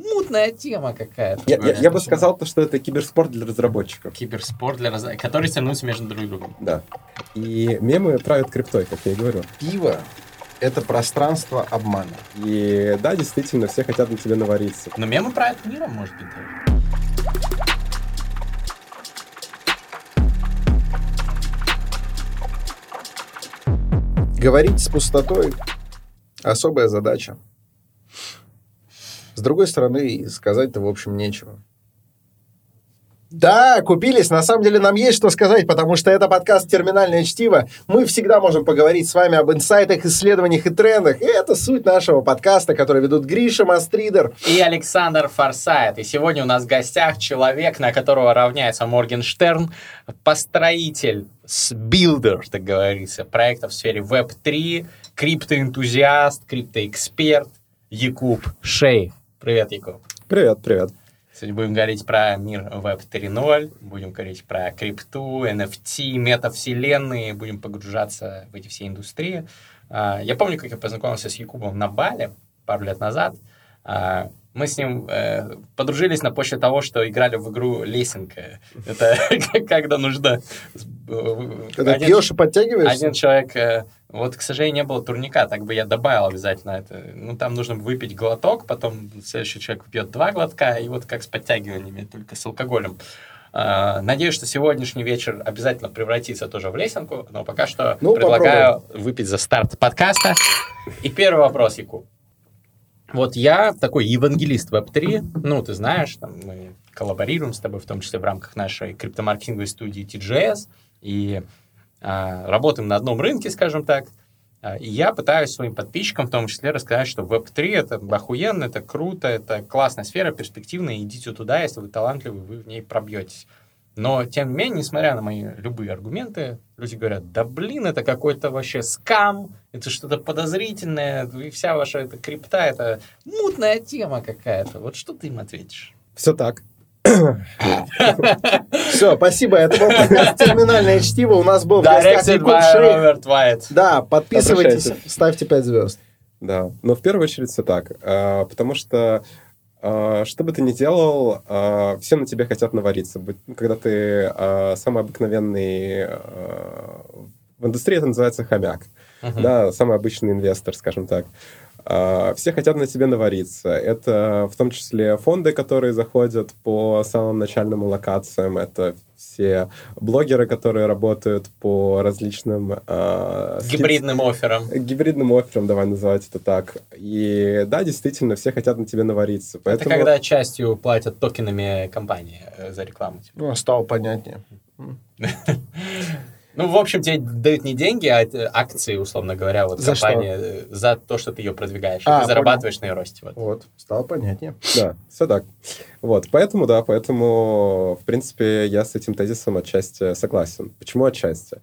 мутная тема какая-то. Я, я, я бы сказал, то, что это киберспорт для разработчиков. Киберспорт для разработчиков, которые соревнуются между друг другом. Да. И мемы правят криптой, как я и говорю. Пиво — это пространство обмана. И да, действительно, все хотят на тебе навариться. Но мемы правят миром, может быть, Говорить с пустотой — особая задача. С другой стороны, сказать-то, в общем, нечего. Да, купились. На самом деле нам есть что сказать, потому что это подкаст «Терминальное чтиво». Мы всегда можем поговорить с вами об инсайтах, исследованиях и трендах. И это суть нашего подкаста, который ведут Гриша Мастридер и Александр Форсайт. И сегодня у нас в гостях человек, на которого равняется Моргенштерн, построитель, builder, так говорится, проектов в сфере Web3, криптоэнтузиаст, криптоэксперт Якуб Шей. Привет, Якуб. Привет, привет. Сегодня будем говорить про мир Web 3.0, будем говорить про крипту, NFT, метавселенные, будем погружаться в эти все индустрии. А, я помню, как я познакомился с Якубом на Бале пару лет назад. Мы с ним э, подружились на почве того, что играли в игру лесенка. Это когда нужно... Когда пьешь и подтягиваешься? Один человек... Э, вот, к сожалению, не было турника, так бы я добавил обязательно это. Ну, там нужно выпить глоток, потом следующий человек пьет два глотка, и вот как с подтягиваниями, только с алкоголем. Uh, надеюсь, что сегодняшний вечер обязательно превратится тоже в лесенку, но пока что ну, предлагаю попробуем. выпить за старт подкаста. И первый вопрос, Якуб. Вот я такой евангелист Web3, ну, ты знаешь, там мы коллаборируем с тобой, в том числе в рамках нашей криптомаркетинговой студии TGS, и а, работаем на одном рынке, скажем так, а, и я пытаюсь своим подписчикам в том числе рассказать, что Web3 это охуенно, это круто, это классная сфера, перспективная, идите туда, если вы талантливый, вы в ней пробьетесь. Но, тем не менее, несмотря на мои любые аргументы, люди говорят, да блин, это какой-то вообще скам, это что-то подозрительное, и вся ваша эта крипта, это мутная тема какая-то. Вот что ты им ответишь? Все так. Все, спасибо. Это было терминальное чтиво. У нас был Directed by Robert White. Да, подписывайтесь, ставьте 5 звезд. Да, но в первую очередь все так. А, потому что что бы ты ни делал, а, все на тебя хотят навариться. Когда ты а, самый обыкновенный... В индустрии это называется хомяк. Uh-huh. Да, самый обычный инвестор, скажем так. Все хотят на тебе навариться. Это в том числе фонды, которые заходят по самым начальным локациям. Это все блогеры, которые работают по различным... Э, гибридным офферам. Гибридным офферам, давай называть это так. И да, действительно, все хотят на тебе навариться. Поэтому... Это когда частью платят токенами компании э, за рекламу. Типа. Ну, стало понятнее. Ну, в общем, тебе дают не деньги, а акции, условно говоря, вот за компания, что? Э, за то, что ты ее продвигаешь. А, ты зарабатываешь понял. на ее росте. Вот. вот, стало понятнее. Да, все так. Вот, поэтому, да, поэтому, в принципе, я с этим тезисом отчасти согласен. Почему отчасти?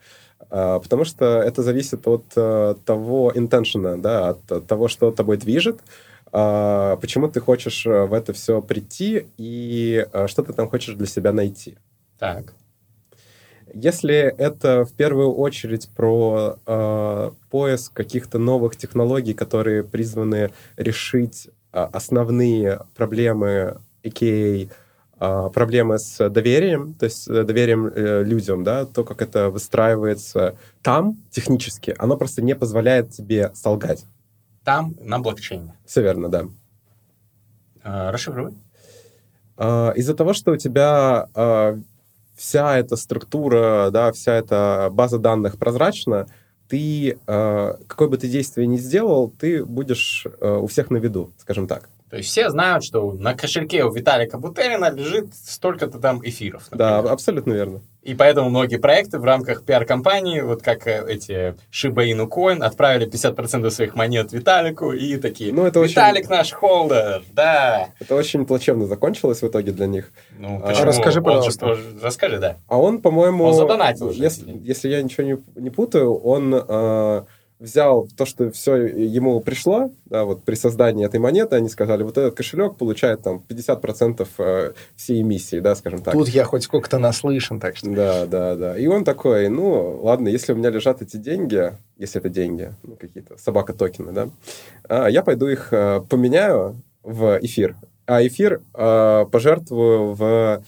А, потому что это зависит от а, того интеншена, да, от, того, что тобой движет, а, почему ты хочешь в это все прийти и что ты там хочешь для себя найти. Так. Если это в первую очередь про э, поиск каких-то новых технологий, которые призваны решить э, основные проблемы, а.к.а. Э, проблемы с доверием, то есть э, доверием э, людям, да, то, как это выстраивается там технически, оно просто не позволяет тебе солгать. Там, на блокчейне. Все верно, да. Э, расшифруй. Э, из-за того, что у тебя вся эта структура, да, вся эта база данных прозрачна, ты, э, какое бы ты действие ни сделал, ты будешь э, у всех на виду, скажем так. То есть все знают, что на кошельке у Виталика Бутерина лежит столько-то там эфиров. Например. Да, абсолютно верно. И поэтому многие проекты в рамках пиар-компании, вот как э, эти Shiba Inu Coin, отправили 50% своих монет Виталику и такие, ну, это Виталик очень... наш холдер, да. Это очень плачевно закончилось в итоге для них. Ну, а, расскажи, пожалуйста. Тоже, расскажи, да. А он, по-моему... Он задонатил уже. Если, если я ничего не, не путаю, он... Э, взял то, что все ему пришло, да, вот при создании этой монеты, они сказали, вот этот кошелек получает там 50% э, всей эмиссии, да, скажем так. Тут я хоть сколько-то наслышан, так что... Да, да, да. И он такой, ну, ладно, если у меня лежат эти деньги, если это деньги, ну, какие-то собака-токены, да, а, я пойду их э, поменяю в эфир. а эфир э, пожертвую в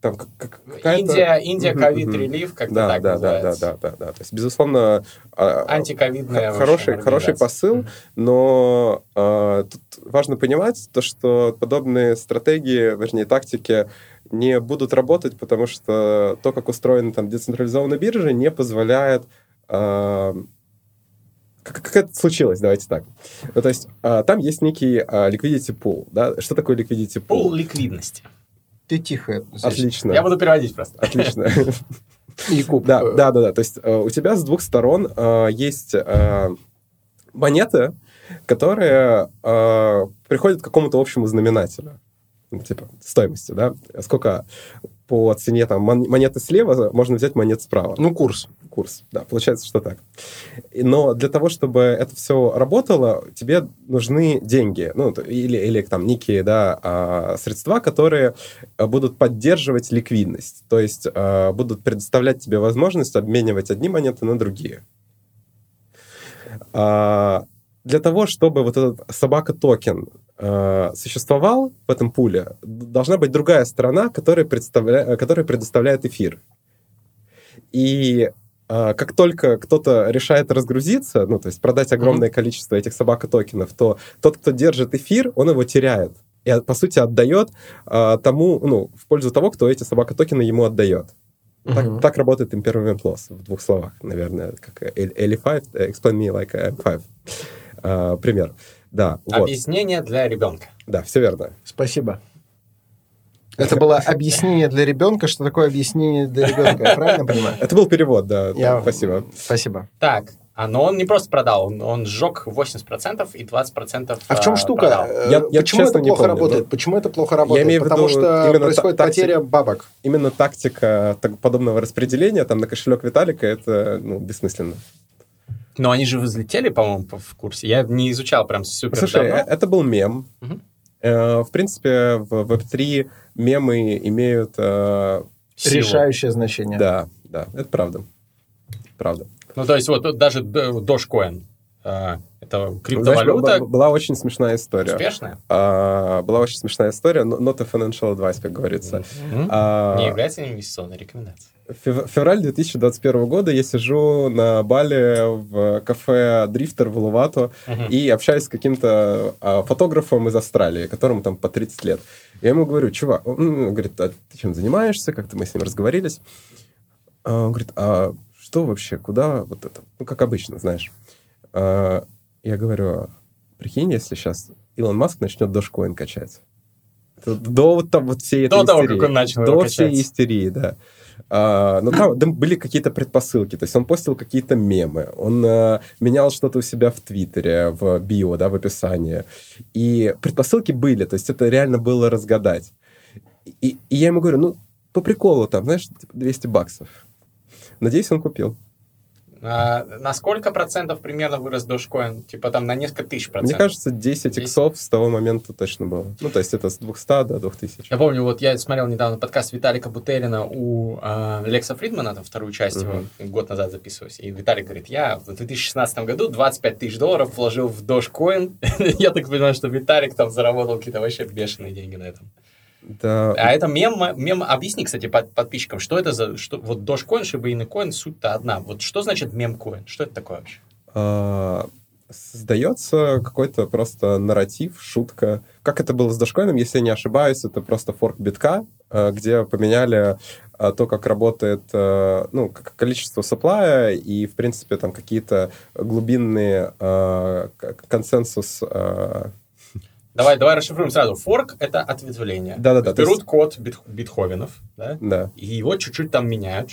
там как- как- какая-то... Индия, Индия Мгм, ковид мгм. релиф, как-то Да, так да, да, да, называется. да, да, да. То есть, безусловно, а, Антиковидная в общем, хороший, хороший посыл, но а, тут важно понимать то, что подобные стратегии, вернее, тактики не будут работать, потому что то, как устроена там децентрализованная биржа, не позволяет а, как, как это случилось, давайте так. Ну, то есть а, там есть некий а, liquidity pool, да? Что такое liquidity pool? Пол ликвидности. Ты тихо. здесь. Отлично. Я буду переводить просто. Отлично. Якуб, Да, да, да, да. То есть э, у тебя с двух сторон э, есть э, монеты, которые э, приходят к какому-то общему знаменателю. Ну, типа стоимости, да? Сколько по цене там мон- монеты слева можно взять монет справа. Ну, курс. Курс, да, получается, что так. Но для того, чтобы это все работало, тебе нужны деньги, ну, или, или там некие, да, а, средства, которые а, будут поддерживать ликвидность, то есть а, будут предоставлять тебе возможность обменивать одни монеты на другие. А, Для того, чтобы вот этот собака-токен а, существовал в этом пуле, должна быть другая сторона, которая, представля... которая предоставляет эфир. И как только кто-то решает разгрузиться, ну, то есть продать огромное количество этих собака-токенов, то тот, кто держит эфир, он его теряет. И, а, по сути, отдает а, тому, ну, в пользу того, кто эти собака-токены ему отдает. Так, Мгм. так работает Impermanent Loss, в двух словах, наверное, как L5, explain me like I'm five. А, пример. Да, вот. Объяснение для ребенка. Да, все верно. Спасибо. Это было объяснение для ребенка. Что такое объяснение для ребенка? Я правильно понимаю? Это был перевод, да. Я- Спасибо. Спасибо. Так, а, но он не просто продал, он, он сжег 80% и 20% А в чем а, штука? продал. Э, Я- я Почему это плохо помню, работает? но- Почему это плохо работает? имею в Потому виду что именно происходит та- тактика- потеря бабок. Именно тактика так- подобного распределения там на кошелек Виталика это ну, бессмысленно. Но они же взлетели, по-моему, по- в курсе. Я не изучал прям супер Слушай, давно. это был мем. Мгм. Э, В принципе, в Web3 мемы имеют... э, Силу. Решающее значение. Да, да, это правда. Правда. Ну, то есть вот даже Dogecoin, это Знаешь, криптовалюта б- была очень смешная история. успешная, А, Была очень смешная история, но not a financial advice, как говорится. Мгм. А, не является инвестиционной рекомендацией. Фев- Февраль 2021 года я сижу на Бали в кафе Дрифтер в Лувату Мгм. и общаюсь с каким-то а, фотографом из Австралии, которому там по 30 лет. Я ему говорю, чувак, он ну, говорит, а ты чем занимаешься? Как-то мы с ним разговорились. А, Он говорит, а что вообще, куда вот это? Ну, как обычно, знаешь. А, Я говорю, прикинь, если сейчас Илон Маск начнет Dogecoin качать. До вот там вот всей этой До того, истерии. как он начал До всей качать. истерии, да. А, но там, там были какие-то предпосылки, то есть он постил какие-то мемы, он а, менял что-то у себя в Твиттере, в био, да, в описании. И предпосылки были, то есть это реально было разгадать. И, и я ему говорю, ну, по приколу там, знаешь, типа 200 баксов. Надеюсь, он купил. А, на сколько процентов примерно вырос Dogecoin? Типа там на несколько тысяч процентов. Мне кажется, 10 10. иксов с того момента точно было. Ну, то есть это с 200 до 2000. Я помню, вот я смотрел недавно подкаст Виталика Бутерина у а, Лекса Фридмана, там вторую часть его год назад записывалась. И Виталик говорит, я в 2016 году 25 тысяч долларов вложил в Dogecoin. я так понимаю, что Виталик там заработал какие-то вообще бешеные деньги на этом. Да, А это мем, мем, объясни, кстати, под- подписчикам, что это за, что, вот Dogecoin, Shiba Inu суть-то одна. Вот что значит мемкоин? Что это такое вообще? а, создается какой-то просто нарратив, шутка. Как это было с Дашкоином, если я не ошибаюсь, это просто форк битка, а, где поменяли а, то, как работает а, ну, количество сапплая и, в принципе, там какие-то глубинные консенсус Давай, давай расшифруем сразу. Форк — это ответвление. Да-да-да, Берут есть- код бит, битховенов, да, да. и его чуть-чуть там меняют.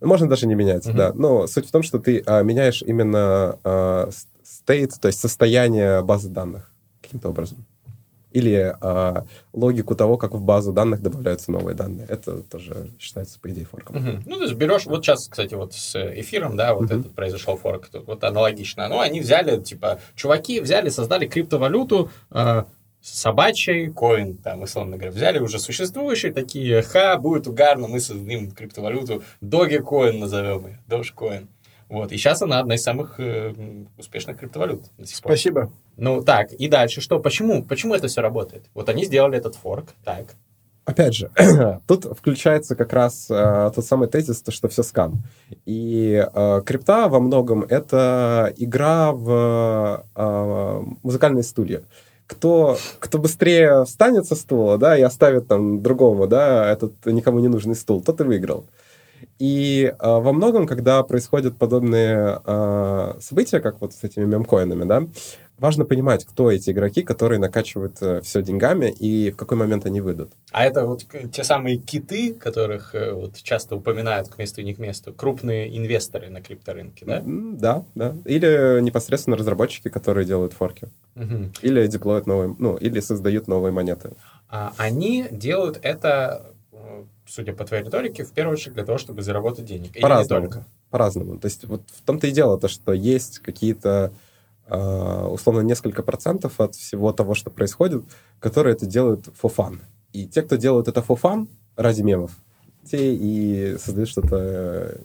Можно даже не менять, Мгм. да. Но суть в том, что ты а, меняешь именно а, state, то есть состояние базы данных каким-то образом. Или а, логику того, как в базу данных добавляются новые данные. Это тоже считается, по идее, форком. Мгм. Ну, то есть берешь, вот сейчас, кстати, вот с эфиром, да, вот Мгм. этот произошел форк, вот аналогично. Ну, они взяли, типа, чуваки взяли, создали криптовалюту, э, собачий коин, там, условно говоря, взяли уже существующие такие, ха, будет угарно, мы создадим криптовалюту, Dogecoin назовем ее, Dogecoin. Вот, и сейчас она одна из самых э, успешных криптовалют до сих пор. Спасибо. Ну, так, и дальше что? Почему? Почему это все работает? Вот они сделали этот форк, так. Опять же, тут включается как раз э, тот самый тезис, то, что все скам. И э, крипта во многом это игра в э, музыкальные студии. Кто, кто быстрее встанет со стула, да, и оставит там другому, да, этот никому не нужный стул, тот и выиграл. И э, во многом, когда происходят подобные э, события, как вот с этими мемкоинами, да, важно понимать, кто эти игроки, которые накачивают э, все деньгами и в какой момент они выйдут. А это вот те самые киты, которых э, вот часто упоминают к месту и не к месту, крупные инвесторы на крипторынке, да? Да, да. Или непосредственно разработчики, которые делают форки. Угу. Или деплоят новые, ну, или создают новые монеты. А они делают это э, судя по твоей риторике, в первую очередь для того, чтобы заработать денег. По-разному. По-разному. То есть вот в том-то и дело, то, что есть какие-то условно несколько процентов от всего того, что происходит, которые это делают for fun. И те, кто делают это for fun ради мемов, те и создают что-то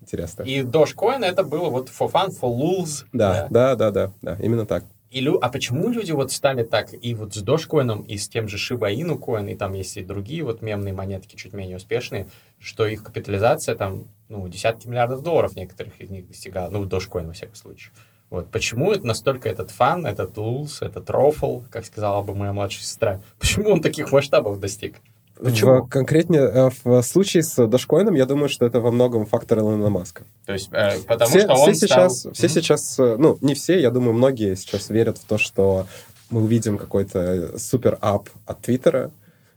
интересное. И Dogecoin это было вот for fun, for lulz. Да, да, да, да, да, именно так. И, лю... а почему люди вот стали так и вот с Dogecoin, и с тем же Shiba Inu Coin, и там есть и другие вот мемные монетки чуть менее успешные, что их капитализация там, ну, десятки миллиардов долларов некоторых из них достигала, ну, Dogecoin во всяком случае. Вот почему это настолько этот фан, этот лулс, этот рофл, как сказала бы моя младшая сестра, почему он таких масштабов достиг? Почему? В, конкретнее э, в случае с Дашкоином, я думаю, что это во многом фактор Илона Маска. То есть, э, потому все, что все он сейчас, стал... Все mm-hmm. сейчас, э, ну, не все, я думаю, многие сейчас верят в то, что мы увидим какой-то супер-ап от Твиттера,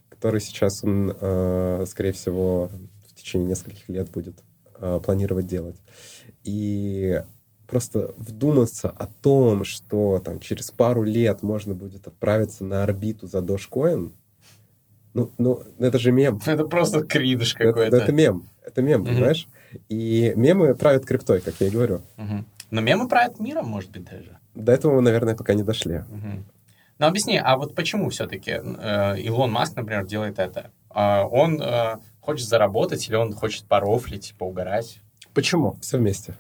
который сейчас он, э, скорее всего, в течение нескольких лет будет э, планировать делать. И просто вдуматься о том, что там через пару лет можно будет отправиться на орбиту за Dogecoin, ну, ну, это же мем. Это просто кридыш какой-то. Это, это мем. Это мем, угу. понимаешь? И мемы правят криптой, как я и говорю. Угу. Но мемы правят миром, может быть, даже. До этого мы, наверное, пока не дошли. Угу. Ну, объясни, а вот почему все-таки э, Илон Маск, например, делает это? Э, он э, хочет заработать или он хочет порофлить, поугарать? Почему? Все вместе.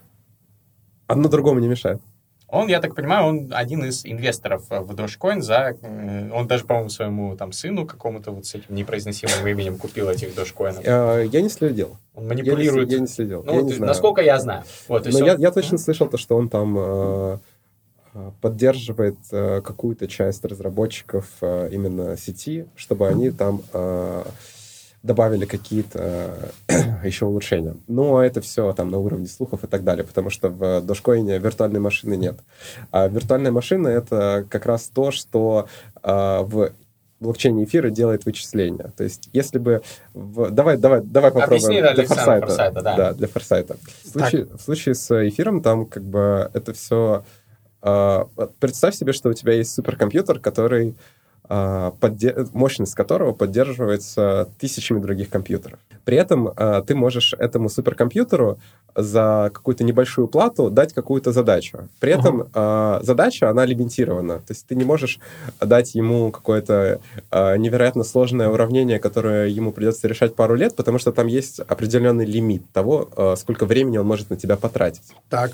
Одно другому не мешает. Он, я так понимаю, он один из инвесторов в Dogecoin за... Э, он даже, по-моему, своему там сыну какому-то вот с этим непроизносимым именем купил этих Dogecoin. Э, я не следил. Он манипулирует. Я не, следил. Ну, я не знаю. насколько я знаю. Вот, Но я, я точно слышал то, что он там э, поддерживает какую-то часть разработчиков именно сети, чтобы они там добавили какие-то еще улучшения. Но это все там на уровне слухов и так далее, потому что в Dogecoin виртуальной машины нет. А виртуальная машина — это как раз то, что а, в блокчейне эфира делает вычисления. То есть, если бы... В... Давай, давай, давай попробуем. Объясни для, для форсайта. форсайта да. да, для форсайта. В случае, в случае с эфиром там как бы это все... Э, представь себе, что у тебя есть суперкомпьютер, который а, мощность которого поддерживается тысячами других компьютеров. При этом а, ты можешь этому суперкомпьютеру за какую-то небольшую плату дать какую-то задачу. При этом uh-huh. задача, она лимитирована. То есть ты не можешь дать ему какое-то невероятно сложное уравнение, которое ему придется решать пару лет, потому что там есть определенный лимит того, сколько времени он может на тебя потратить. Так.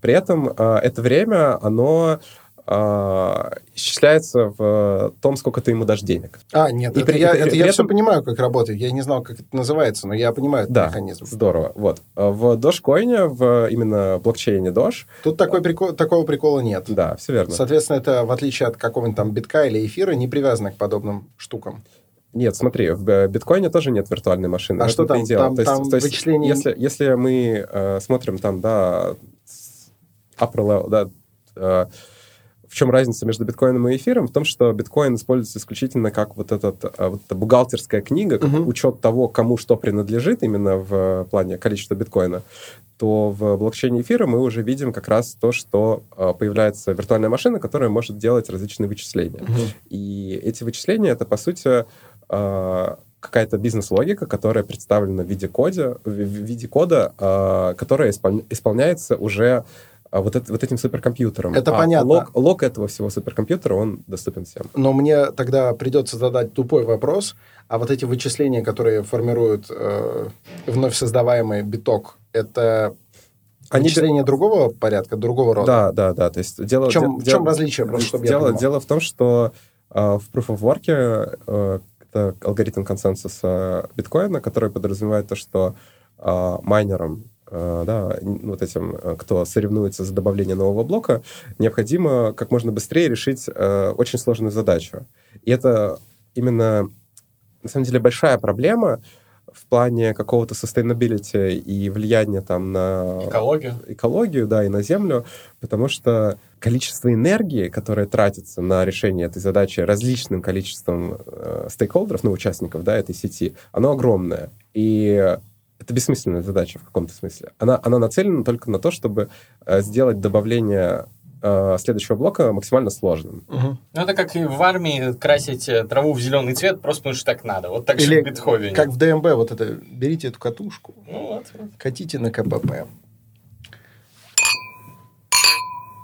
При этом это время, оно исчисляется в том, сколько ты ему дашь денег. А, нет, и это, при, я, это, я этом... все понимаю, как работает. Я не знал, как это называется, но я понимаю да, этот механизм. здорово. Вот. В Dogecoin, в именно блокчейне Doge... Тут такой прикол, такого прикола нет. Да, все верно. Соответственно, это, в отличие от какого-нибудь там битка или эфира, не привязано к подобным штукам. Нет, смотри, в биткоине тоже нет виртуальной машины. А что там? Дело. Там, то там то есть, вычисления... Если, если мы э, смотрим там, да, upper level, да, э, в чем разница между биткоином и эфиром? В том, что биткоин используется исключительно как вот, этот, а, вот эта бухгалтерская книга, как uh-huh. учет того, кому что принадлежит именно в плане количества биткоина, то в блокчейне эфира мы уже видим как раз то, что а, появляется виртуальная машина, которая может делать различные вычисления. Uh-huh. И эти вычисления, это, по сути, а, какая-то бизнес-логика, которая представлена в виде, кода, в виде кода, которая исполняется уже вот, это, вот этим суперкомпьютером. Это а понятно. Лог, лог этого всего суперкомпьютера, он доступен всем. Но мне тогда придется задать тупой вопрос. А вот эти вычисления, которые формируют э, вновь создаваемый биток, это Они... Вычисление другого порядка, другого рода. Да, да, да. То есть дело, В чем, де- в чем различие, просто чтобы я дело, понимал? дело в том, что э, в Proof of Work э, это алгоритм консенсуса биткоина, который подразумевает то, что э, майнерам, да, н- вот этим, э, кто соревнуется за добавление нового блока, необходимо как можно быстрее решить э, очень сложную задачу. И это именно, на самом деле, большая проблема в плане какого-то sustainability и влияния там на Экологию. экологию, да, и на Землю, потому что количество энергии, которое тратится на решение этой задачи различным количеством э, стейкхолдеров, ну, участников, да, этой сети, оно огромное. И это бессмысленная задача в каком-то смысле. Она, она нацелена только на то, чтобы э, сделать добавление э, следующего блока максимально сложным. Мгм. Ну, это как и в армии красить э, траву в зеленый цвет, просто потому что так надо. Вот так же Или в Бетховене. как в ДМБ, вот это, берите эту катушку, Ну, вот, вот. катите на КПП.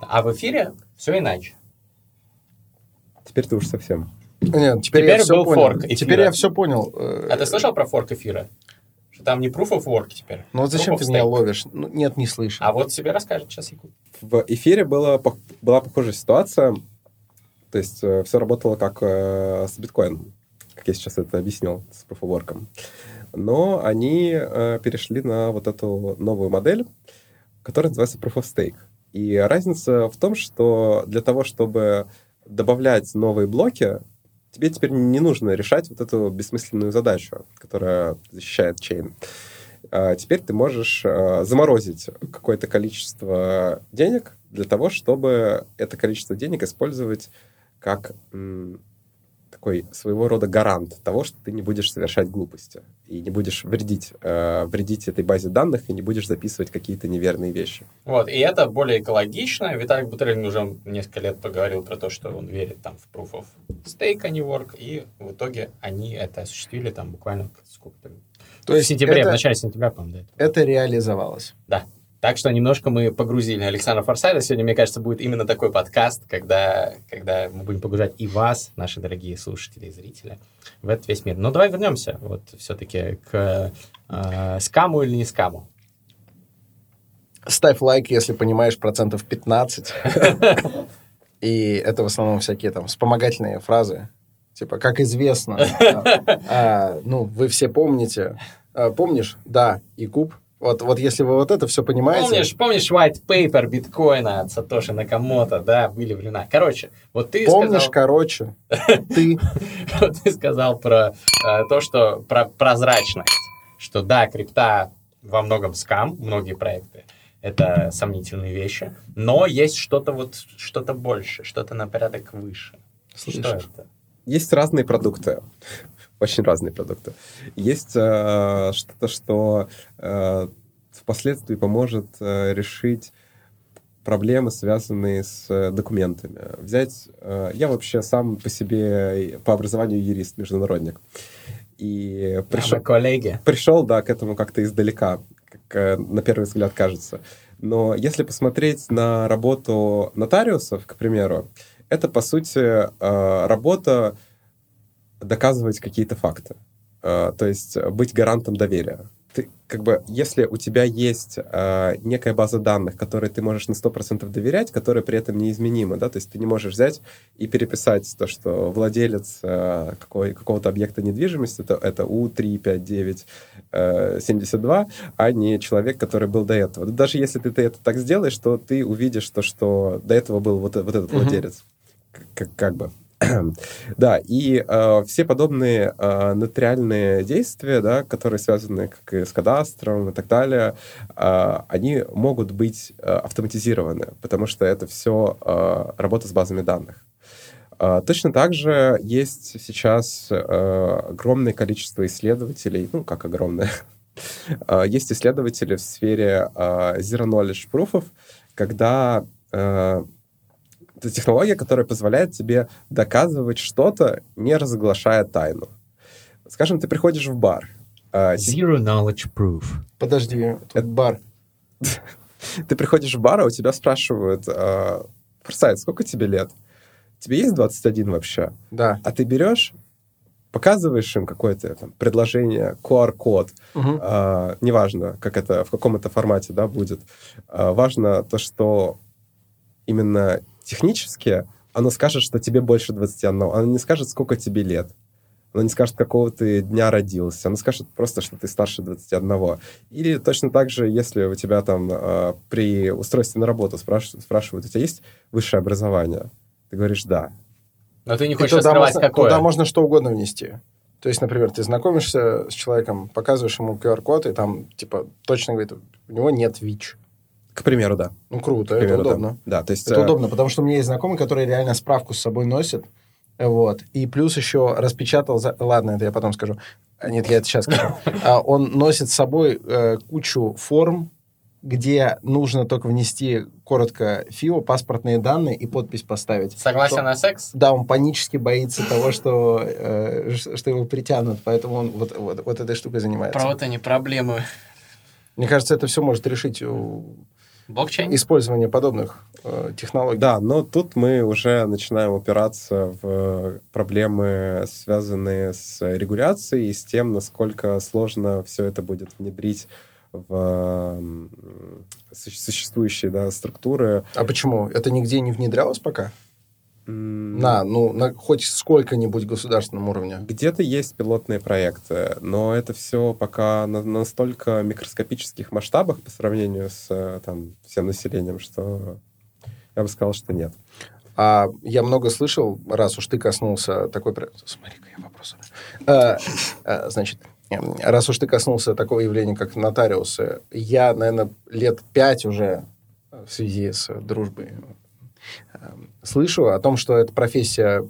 А в эфире все иначе. Теперь ты уж совсем. Нет, теперь, Теперь я все был понял. форк эфира. Теперь я все понял. А ты слышал про форк эфира? Там не proof of work теперь. Ну вот зачем of ты меня ловишь? Ну, нет, не слышу. А вот тебе расскажет сейчас Якуб. В эфире было, пох- была похожая ситуация. То есть все работало как э, с биткоином, как я сейчас это объяснил, с proof Но они э, перешли на вот эту новую модель, которая называется Proof of Stake. И разница в том, что для того, чтобы добавлять новые блоки, тебе теперь не нужно решать вот эту бессмысленную задачу, которая защищает чейн. А Теперь ты можешь э, заморозить какое-то количество денег для того, чтобы это количество денег использовать как такой своего рода гарант того, что ты не будешь совершать глупости и не будешь вредить, э, вредить этой базе данных и не будешь записывать какие-то неверные вещи. Вот, и это более экологично. Виталик Бутерин уже несколько лет поговорил про то, что он верит там в proof of stake, а не work, и в итоге они это осуществили там буквально сколько-то... То в сентябре, в это, начале сентября, по-моему, да. это реализовалось. Да. Так что немножко мы погрузили Александра Форсайда. Сегодня, мне кажется, будет именно такой подкаст, когда, когда мы будем погружать и вас, наши дорогие слушатели и зрители, в этот весь мир. Но давай вернемся вот все-таки к э, скаму или не скаму. Ставь лайк, если понимаешь процентов 15. И это в основном всякие там вспомогательные фразы. Типа, как известно. А, Ну, вы все помните. А, Помнишь? Да, и куб. Вот, вот если вы вот это все понимаете... Помнишь, помнишь white paper биткоина от Сатоши Накамото, да, были времена. Короче, вот ты Помнишь, сказал, короче, ты... вот ты сказал про э, то, что про прозрачность, что да, крипта во многом скам, многие проекты это сомнительные вещи, но есть что-то вот что-то больше, что-то на порядок выше. Что Слышишь? это? Есть разные продукты, очень разные продукты. Есть э, что-то, что э, впоследствии поможет э, решить проблемы, связанные с э, документами. Взять... э, я вообще сам по себе, по образованию юрист, международник. И пришел, коллеги. пришел, да, к этому как-то издалека, как э, на первый взгляд кажется. Но если посмотреть на работу нотариусов, к примеру, это, по сути, э, работа доказывать какие-то факты. Э, То есть быть гарантом доверия. Ты, как бы, если у тебя есть э, некая база данных, которой ты можешь на 100% доверять, которая при этом неизменима, да, то есть ты не можешь взять и переписать то, что владелец э, какой, какого-то объекта недвижимости, это, это У35972, а не человек, который был до этого. Даже если ты, ты это так сделаешь, то ты увидишь то, что до этого был вот, э- вот этот Мгм. владелец. Как, как бы. Да, и э, все подобные э, нотариальные действия, да, которые связаны как и с кадастром и так далее, э, они могут быть э, автоматизированы, потому что это все э, работа с базами данных. Э, Точно так же есть сейчас э, огромное количество исследователей, ну, как огромное, Э, есть исследователи в сфере Zero Knowledge Proofов, когда это технология, которая позволяет тебе доказывать что-то, не разглашая тайну. Скажем, ты приходишь в бар. э, Zero knowledge proof. Подожди, тут бар. Ты приходишь в бар, а у тебя спрашивают, э, Форсайт, сколько тебе лет? Тебе есть 21 вообще? Да. А ты берешь показываешь им какое-то там, предложение, QR-код, Мгм. а, неважно, как это, в каком это формате да, будет, а, важно то, что именно технически оно скажет, что тебе больше 21. Оно не скажет, сколько тебе лет. Оно не скажет, какого ты дня родился. Оно скажет просто, что ты старше 21. Или точно так же, если у тебя там а, при устройстве на работу спраш- спрашивают, у тебя есть высшее образование? Ты говоришь, да. Но ты не хочешь туда можно, какое. туда можно что угодно внести. То есть, например, ты знакомишься с человеком, показываешь ему QR-код, и там, типа, точно говорит, у него нет ВИЧ. К примеру, да. Ну, круто, К это примеру, да. удобно. Да, то есть... Это э, удобно, потому что у меня есть знакомый, который реально справку с собой носит. Вот. И плюс еще распечатал... за- Ладно, это я потом скажу. А, Нет, я это сейчас скажу. А, Он носит с собой э, кучу форм, где нужно только внести коротко ФИО, паспортные данные и подпись поставить. Согласен Что- на секс? Да, он панически боится того, что, э, что его притянут, поэтому он вот, вот, вот этой штукой занимается. Правда, не проблемы. Мне кажется, это все может решить Блокчейн? использование подобных э, технологий. Да, но тут мы уже начинаем упираться в проблемы, связанные с регуляцией и с тем, насколько сложно все это будет внедрить в существующие да, структуры. А почему? Это нигде не внедрялось пока? На, ну, на хоть сколько-нибудь государственном уровне. Где-то есть пилотные проекты, но это все пока на настолько микроскопических масштабах по сравнению с э, там, всем населением, что я бы сказал, что нет. А я много слышал, раз уж ты коснулся такой... Смотри-ка, я вопрос. А, а, Значит, эм, раз уж ты коснулся такого явления, как нотариусы, я, наверное, лет пять уже э, в связи с дружбой э, слышу о том, что эта профессия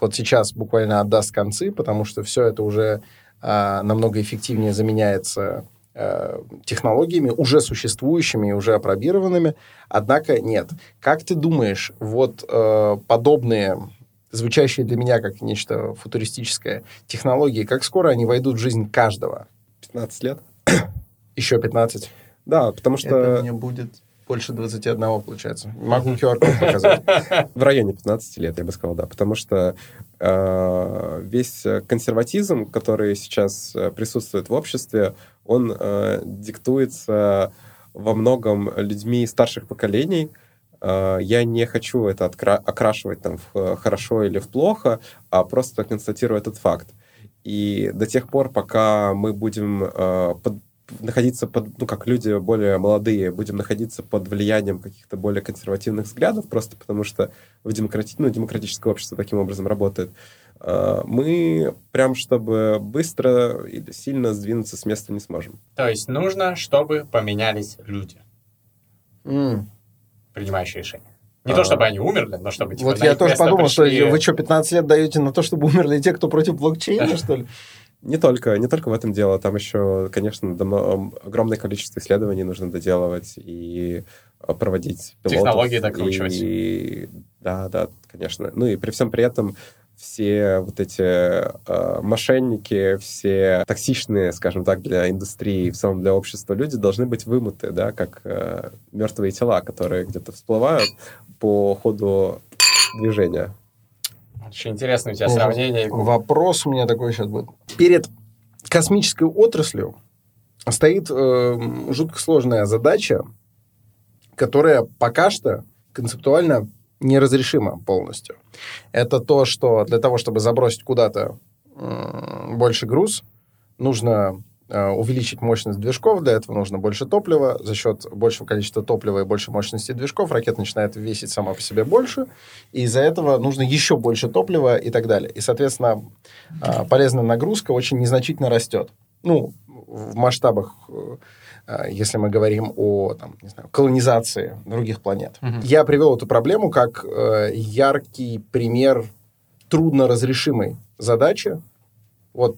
вот сейчас буквально отдаст концы, потому что все это уже а, намного эффективнее заменяется э, технологиями, уже существующими и уже опробированными. Однако нет. Как ты думаешь, вот э, подобные, звучащие для меня как нечто футуристическое, технологии, как скоро они войдут в жизнь каждого? 15 лет? Еще 15? Да, потому что... Это мне будет больше 21, получается. Могу QR-код показать. В районе 15 лет, я бы сказал, да. Потому что э, весь консерватизм, который сейчас э, присутствует в обществе, он э, диктуется во многом людьми старших поколений. Э, я не хочу это откра- окрашивать там в э, хорошо или в плохо, а просто констатирую этот факт. И до тех пор, пока мы будем э, под- находиться под, ну, как люди более молодые, будем находиться под влиянием каких-то более консервативных взглядов, просто потому что в демократи... ну, демократическое общество таким образом работает, э, мы прям, чтобы быстро или сильно сдвинуться с места не сможем. То есть нужно, чтобы поменялись люди, М. принимающие решения. Не А. то, чтобы они умерли, но чтобы... типа, Вот я тоже подумал, пришли- что вы что, 15 лет даете на то, чтобы умерли те, кто против блокчейна, что ли? Не только, не только в этом дело, там еще, конечно, давно- огромное количество исследований нужно доделывать и э, проводить пилотов. Технологии докручивать. И, да, да, конечно. Ну и при всем при этом все вот эти э, мошенники, все токсичные, скажем так, для индустрии, в целом для общества люди должны быть вымыты, да, как э, мертвые тела, которые где-то всплывают по ходу движения. Очень интересно у тебя сравнение. Вопрос у меня такой сейчас будет. Перед космической отраслью стоит э, жутко сложная задача, которая пока что концептуально неразрешима полностью. Это то, что для того, чтобы забросить куда-то м, больше груз, нужно э, увеличить мощность движков, для этого нужно больше топлива. За счет большего количества топлива и большей мощности движков ракета начинает весить сама по себе больше, и из-за этого нужно еще больше топлива и так далее. И, соответственно, а, полезная нагрузка очень незначительно растет. Ну, в масштабах, э, если мы говорим о там, не знаю, колонизации других планет. Мгм. Я привел эту проблему как э, яркий пример трудно разрешимой задачи. Вот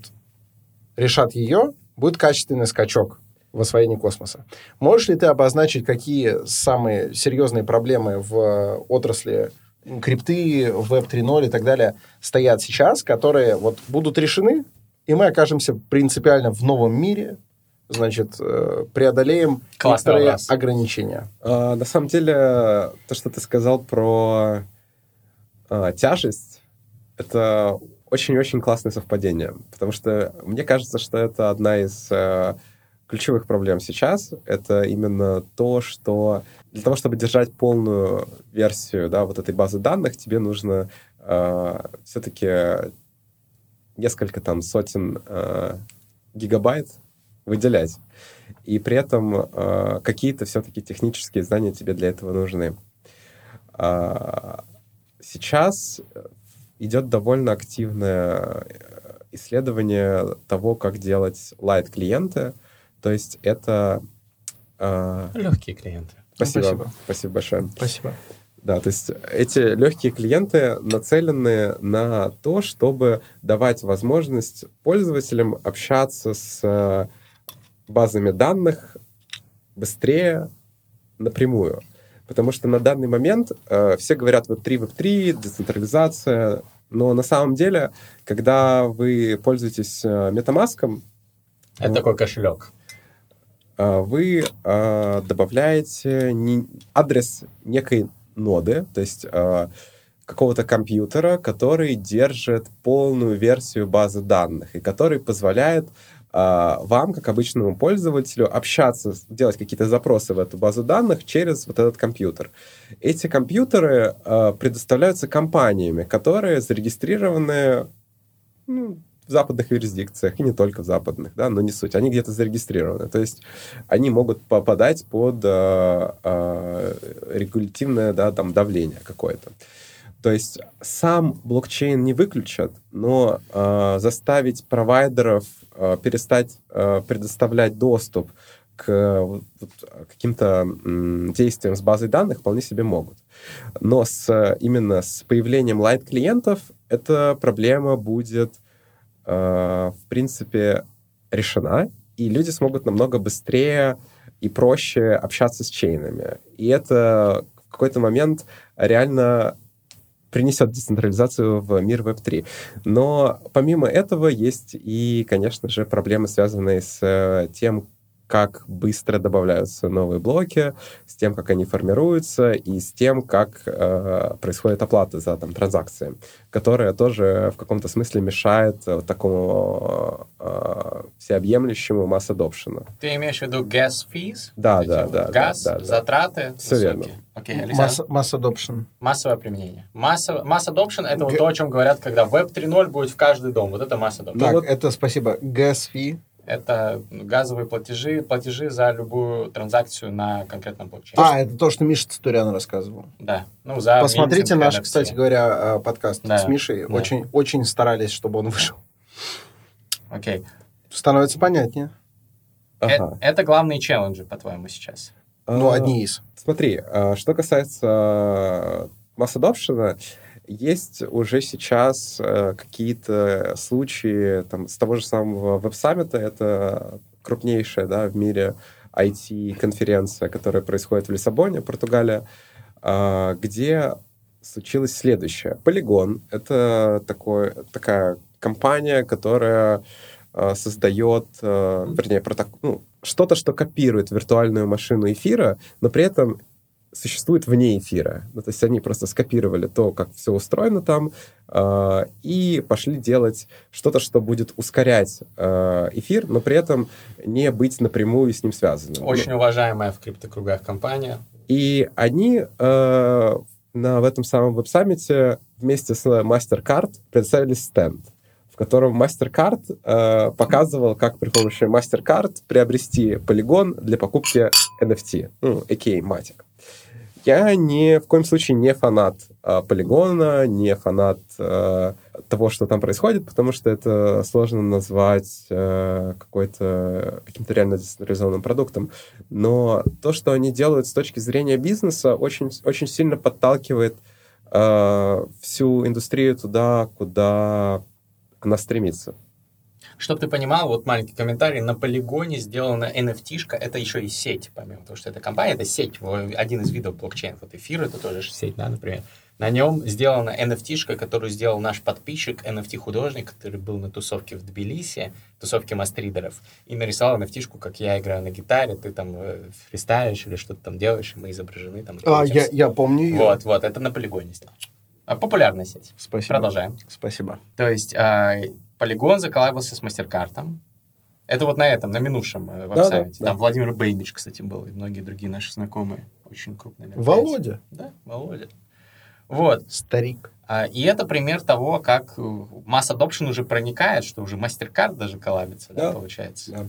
решат ее, будет качественный скачок в освоении космоса. Можешь ли ты обозначить, какие самые серьезные проблемы в отрасли крипты, Web 3.0 и так далее стоят сейчас, которые вот будут решены, и мы окажемся принципиально в новом мире, значит, э, преодолеем Классный некоторые вопрос. ограничения. А, на самом деле, то, что ты сказал про а, тяжесть, это очень-очень классное совпадение, потому что мне кажется, что это одна из э, ключевых проблем сейчас. Это именно то, что для того, чтобы держать полную версию да, вот этой базы данных, тебе нужно э, все-таки несколько там сотен э, гигабайт выделять. И при этом э, какие-то все-таки технические знания тебе для этого нужны. Э, сейчас идет довольно активное исследование того, как делать лайт-клиенты. То есть это... Э... Легкие клиенты. Спасибо. Спасибо. Спасибо большое. Спасибо. Да, то есть эти легкие клиенты нацелены на то, чтобы давать возможность пользователям общаться с э, базами данных быстрее напрямую. Потому что на данный момент э, все говорят Web3, Web3, децентрализация, но на самом деле, когда вы пользуетесь э, MetaMask... Это такой кошелек. Э, вы э, добавляете не, адрес некой ноды, то есть э, какого-то компьютера, который держит полную версию базы данных и который позволяет вам, как обычному пользователю, общаться, делать какие-то запросы в эту базу данных через вот этот компьютер. Эти компьютеры э, предоставляются компаниями, которые зарегистрированы ну, в западных юрисдикциях, и не только в западных, да, но не суть, они где-то зарегистрированы. То есть они могут попадать под э, э, регулятивное да, там, давление какое-то. То есть сам блокчейн не выключат, но э, заставить провайдеров перестать э, предоставлять доступ к каким-то э, действиям с базой данных вполне себе могут. Но с, именно с появлением лайт-клиентов эта проблема будет Э, в принципе, решена, и люди смогут намного быстрее и проще общаться с чейнами. И это в какой-то момент реально принесет децентрализацию в мир Web3. Но помимо этого есть и, конечно же, проблемы, связанные с э, тем, как быстро добавляются новые блоки, с тем, как они формируются, и с тем, как э, происходит оплата за там, транзакции, которая тоже в каком-то смысле мешает э, такому э, всеобъемлющему масс adoption. Ты имеешь в виду gas fees? Да, да, да. Газ, да, да, затраты Все высокие. верно. Окей, okay, масс, масс adoption. Массовое применение. Масса, масс adoption — это Г... вот то, о чем говорят, когда Web 3.0 будет в каждый дом. Вот это масса adoption. Так, вот... это спасибо. Gas fee это газовые платежи, платежи за любую транзакцию на конкретном блокчейне. А, это то, что Миша Цитурян рассказывал. Да. Ну, за Посмотрите наш, кстати говоря, э, подкаст да. с Мишей. Да. Очень, очень старались, чтобы он вышел. Окей. Становится понятнее. Ага. Это, это главные челленджи, по-твоему, сейчас? Ну, одни из. Смотри, а, что касается масс adoption, есть уже сейчас э, какие-то случаи там, с того же самого веб-саммита, это крупнейшая да, в мире IT-конференция, которая происходит в Лиссабоне, Португалия, э, где случилось следующее. Полигон — это такой, такая компания, которая э, создает, э, вернее, проток... ну, что-то, что копирует виртуальную машину эфира, но при этом существует вне эфира. Ну, то есть они просто скопировали то, как все устроено там, э, и пошли делать что-то, что будет ускорять э, эфир, но при этом не быть напрямую с ним связанным. Очень ну, уважаемая в криптокругах компания. И они э, на, в этом самом веб-саммите вместе с MasterCard представили стенд в котором MasterCard э, показывал, как при помощи MasterCard приобрести полигон для покупки NFT, ну, a.k.a. Matic. Я ни в коем случае не фанат э, полигона, не фанат э, того, что там происходит, потому что это сложно назвать э, какой-то каким-то реально децентрализованным продуктом. Но то, что они делают с точки зрения бизнеса, очень, очень сильно подталкивает э, всю индустрию туда, куда она стремится. Чтобы ты понимал, вот маленький комментарий, на полигоне сделана NFT-шка, это еще и сеть, помимо того, что это компания, это сеть, один из видов блокчейна. Вот эфир, это тоже сеть, да, например. На нем сделана NFT-шка, которую сделал наш подписчик, NFT-художник, который был на тусовке в Тбилиси, тусовке мастридеров, и нарисовал NFT-шку, как я играю на гитаре, ты там э, фристайлишь или что-то там делаешь, и мы изображены там. А, я, я помню. Вот, вот, это на полигоне сделано. А, Популярная сеть. Спасибо. Продолжаем. Спасибо. То есть Polygon заколабился с MasterCard. Это вот на этом, на минувшем э, веб-сайте. да. Там Владимир Бейбич, кстати, был, и многие другие наши знакомые. Очень крупные. Володя. Да, Володя. Вот. Старик. А, И это пример того, как э, масс adoption уже проникает, что уже MasterCard даже коллабится, да, Да. получается. Да.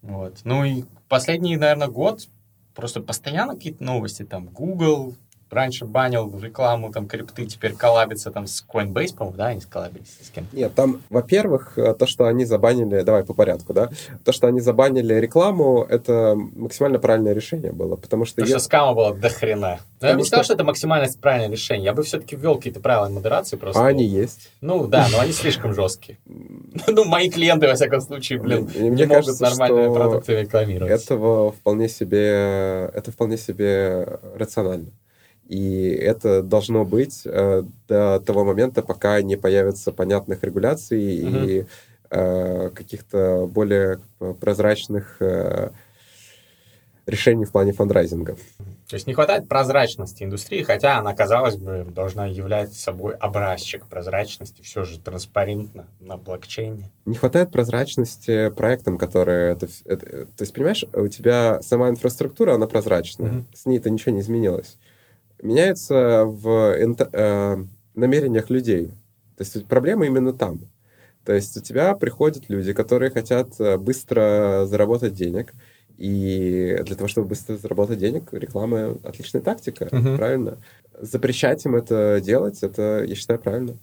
Вот. Ну и последний, наверное, год просто постоянно какие-то новости. Там Google раньше банил рекламу, там крипты, теперь коллабится там с Coinbase, по-моему, да, они сколлабились с кем Нет, там, во-первых, э, то, что они забанили, давай по порядку, да, то, что они забанили рекламу, это максимально правильное решение было, потому что... Потому что е- скама было до хрена. Но я бы не сказал, что- что это максимально правильное решение. Я бы все-таки ввел какие-то правила модерации просто. А они есть. Ну да, но они слишком жесткие. Ну, мои клиенты, во всяком случае, блин, не могут нормальные что продукты рекламировать. Этого вполне себе, это вполне себе рационально. И это должно быть э, до того момента, пока не появится понятных регуляций и э, каких-то более э, прозрачных э, решений в плане фандрайзинга. То есть не хватает прозрачности индустрии, хотя она, казалось бы, должна являть собой образчик прозрачности, все же транспарентно на блокчейне. Не хватает прозрачности проектам, которые... Это, это- э, то есть, понимаешь, у тебя сама инфраструктура, она прозрачная. Мгм. С ней-то ничего не изменилось. Меняется в э, намерениях людей. То есть проблема именно там. То есть у тебя приходят люди, которые хотят э, быстро заработать денег, и для того, чтобы быстро заработать денег, реклама отличная тактика, Мгм. правильно? Запрещать им это делать, это, я считаю, правильно.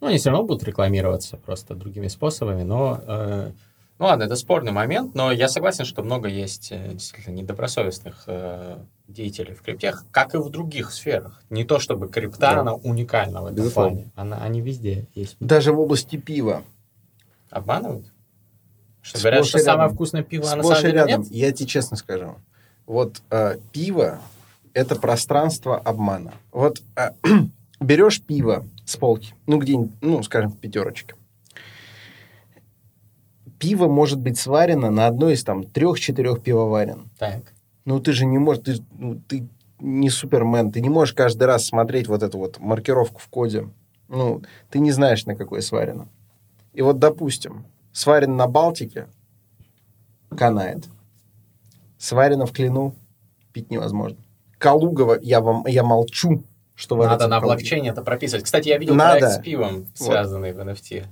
Ну, они все равно будут рекламироваться просто другими способами, но... э, ну ладно, это спорный момент, но я согласен, что много есть э, действительно недобросовестных э, деятелей в крипте, как и в других сферах. Не то чтобы крипта, Да. она уникальна в этом Безусловно. плане. Она, они везде есть. Даже в области пива. Обманывают? Что Сплошь говорят, что и самое рядом. вкусное пиво, а на Сплошь самом деле рядом. нет? Я тебе честно скажу. Вот э, пиво — это пространство обмана. Вот э, берешь пиво с полки, ну, где-нибудь, ну, скажем, в пятерочке. Пиво может быть сварено на одной из там трех-четырех пивоварен. Так. Ну, ты же не можешь, ты, ну, ты не супермен, ты не можешь каждый раз смотреть вот эту вот маркировку в коде. Ну, ты не знаешь, на какой сварено. И вот, допустим, сварено на Балтике, канает. Сварено в Клину, пить невозможно. Калугово, я вам, я молчу, что Надо на блокчейне это прописывать. Кстати, я видел Надо. проект с пивом, связанный в NFT.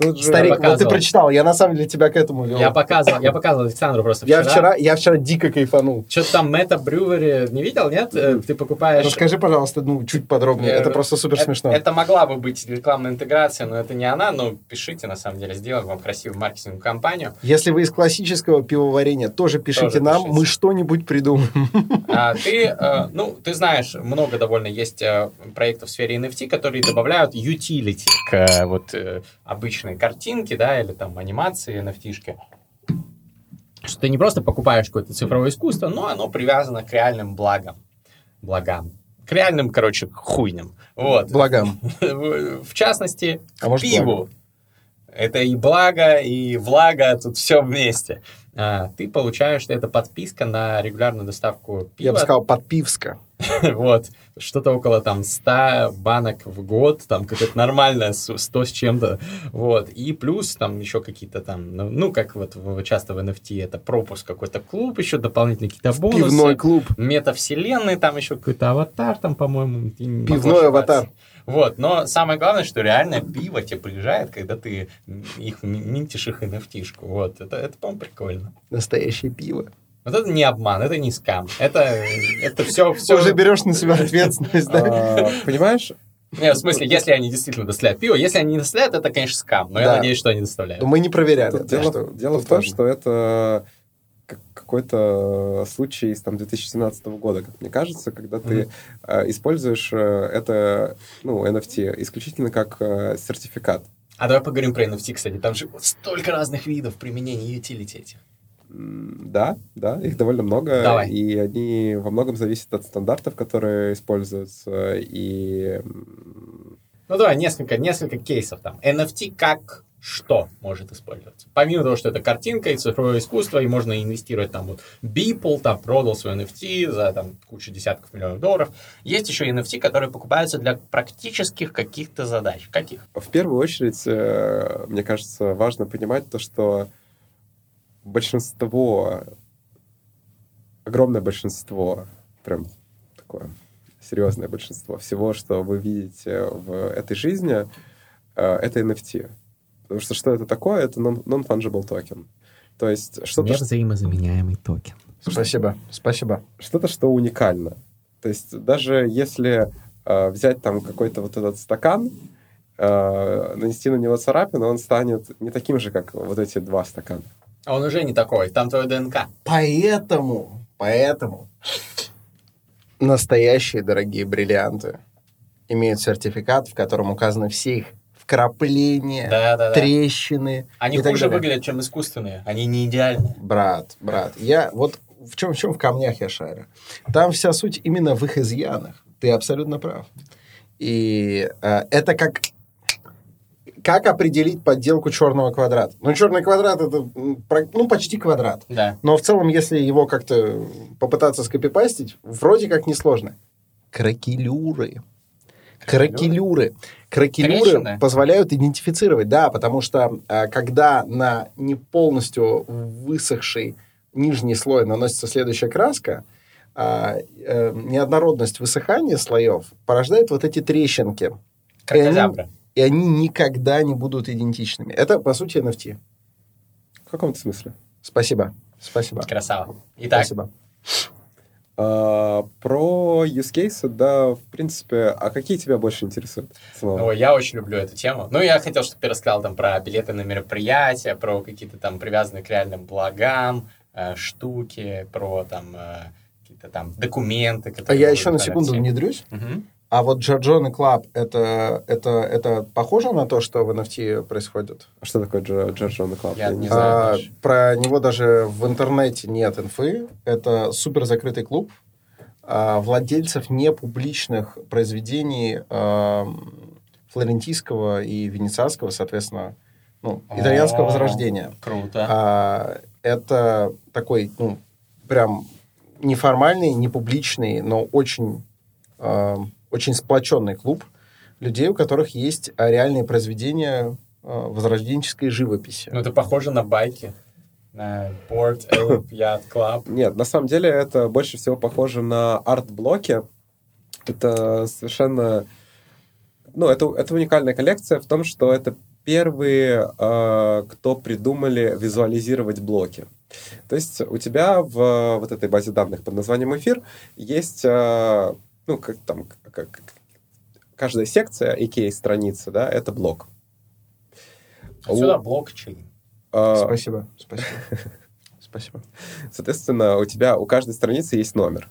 Тут же- Старик, вот ты прочитал, я на самом деле тебя к этому вел. Я показывал, я показывал Александру просто я вчера. вчера, я вчера дико кайфанул. Что-то там Мета Брювери не видел, нет? Э, Ты покупаешь... Расскажи, пожалуйста, ну, чуть подробнее. Э, Это просто супер смешно. Это могла бы быть рекламная интеграция, но это не она. Но пишите, на самом деле, сделаем вам красивую маркетинговую кампанию. Если вы из классического пивоварения, тоже пишите Тоже нам, пишите. мы что-нибудь придумаем. А ты, э, ну, ты знаешь, много довольно есть э, проектов в сфере NFT, которые добавляют utility к э, вот обычной картинке, да, или там анимации NFT-шки. Что ты не просто покупаешь какое-то цифровое искусство, но оно привязано к реальным благам. Благам. К реальным, короче, хуйням. Вот. Благам. В частности, А может, пиву. Это и благо, и влага, тут все вместе. А, ты получаешь, это подписка на регулярную доставку пива. Я бы сказал, подпивска. Вот. Что-то около там 100 банок в год, там какое-то нормальное, с- 100 с чем-то. Вот. И плюс там еще какие-то там, ну, ну, как вот часто в NFT, это пропуск какой-то клуб, еще дополнительные какие-то бонусы. Пивной клуб. Метавселенной, там еще какой-то аватар, там, по-моему. Пивной аватар. Вот, но самое главное, что реально пиво тебе приезжает, когда ты их ми- минтишь их NFT-шку. Вот, это, это по-моему, прикольно. Настоящее пиво. Вот это не обман, это не скам. Это, это все, Ты все... уже берешь на себя ответственность, да? А, Понимаешь, Не, в смысле, если они действительно доставляют пиво, если они не доставляют, это, конечно, скам. Но я надеюсь, что они доставляют. Мы не проверяли. Дело, в том, что это как- какой-то случай из там, 2017 года, как мне кажется, когда ты э, используешь э, это, ну, NFT исключительно как э, сертификат. А давай поговорим про NFT, кстати. Там же столько разных видов применения utility этих. Да, да, их довольно много, Давай. и они во многом зависят от стандартов, которые используются, и Ну давай, несколько, несколько кейсов там. NFT как что может использоваться. Помимо того, что это картинка и цифровое искусство, и можно инвестировать там вот Beeple, там продал свой NFT за там кучу десятков миллионов долларов. Есть еще NFT, которые покупаются для практических каких-то задач. Каких? В первую очередь, э, мне кажется, важно понимать то, что большинство, огромное большинство, прям такое серьезное большинство всего, что вы видите в этой жизни, э, это NFT. Потому что что это такое? Это non-fungible токен. То есть что-то... Невзаимозаменяемый токен. Спасибо, спасибо. Что-то, что уникально. То есть даже если э, взять там какой-то вот этот стакан, э, нанести на него царапину, он станет не таким же, как вот эти два стакана. А он уже не такой, там твое ДНК. Поэтому, поэтому настоящие дорогие бриллианты имеют сертификат, в котором указаны все их вкрапления, Да, да, да. трещины. Они и хуже выглядят, чем искусственные. Они не идеальные. Брат, брат, я вот в чем, в чем в камнях я шарю. Там вся суть именно в их изъянах. Ты абсолютно прав. И э, это как как определить подделку черного квадрата? Ну, черный квадрат это ну, почти квадрат. Да. Но в целом, если его как-то попытаться скопипастить, вроде как несложно. Кракелюры. Кракелюры. Кракелюры Трещины? позволяют идентифицировать, да, потому что а, когда на не полностью высохший нижний слой наносится следующая краска, а, э, неоднородность высыхания слоев порождает вот эти трещинки. Кракозябра. И они никогда не будут идентичными. Это, по сути, NFT. В каком-то смысле. Спасибо. Спасибо. Красава. Итак, Спасибо. А, про use cases, да, в принципе, а какие тебя больше интересуют? Ой, я очень люблю эту тему. Ну, я хотел, чтобы ты рассказал там про билеты на мероприятия, про какие-то там привязанные к реальным благам э, штуки, про там э, какие-то там документы. А я еще на секунду NFT. внедрюсь. Мгм. А вот Джорджон и Club, это, это, это похоже на то, что в NFT происходит? А Что такое Джордж on the Club? Я не А, знаю даже. про него даже в интернете нет инфы. Это супер закрытый клуб а, владельцев непубличных произведений ам, флорентийского и венецианского, соответственно, ну, итальянского О. возрождения. Круто. А, это такой, ну, прям неформальный, не публичный, но очень, а, очень сплоченный клуб людей, у которых есть а, реальные произведения а, возрожденческой живописи. Ну, это похоже на байки. На Board Ape Yacht Club. Нет, на самом деле это больше всего похоже на арт-блоки. Это совершенно... Ну, это, это уникальная коллекция в том, что это первые, э, кто придумали визуализировать блоки. То есть у тебя в вот этой базе данных под названием эфир есть, э, ну, как там, как, как- каждая секция, а.к.а. страница, да, это блок. Отсюда У- блокчейн. э, Спасибо, спасибо. Спасибо. Соответственно, у тебя у каждой страницы есть номер.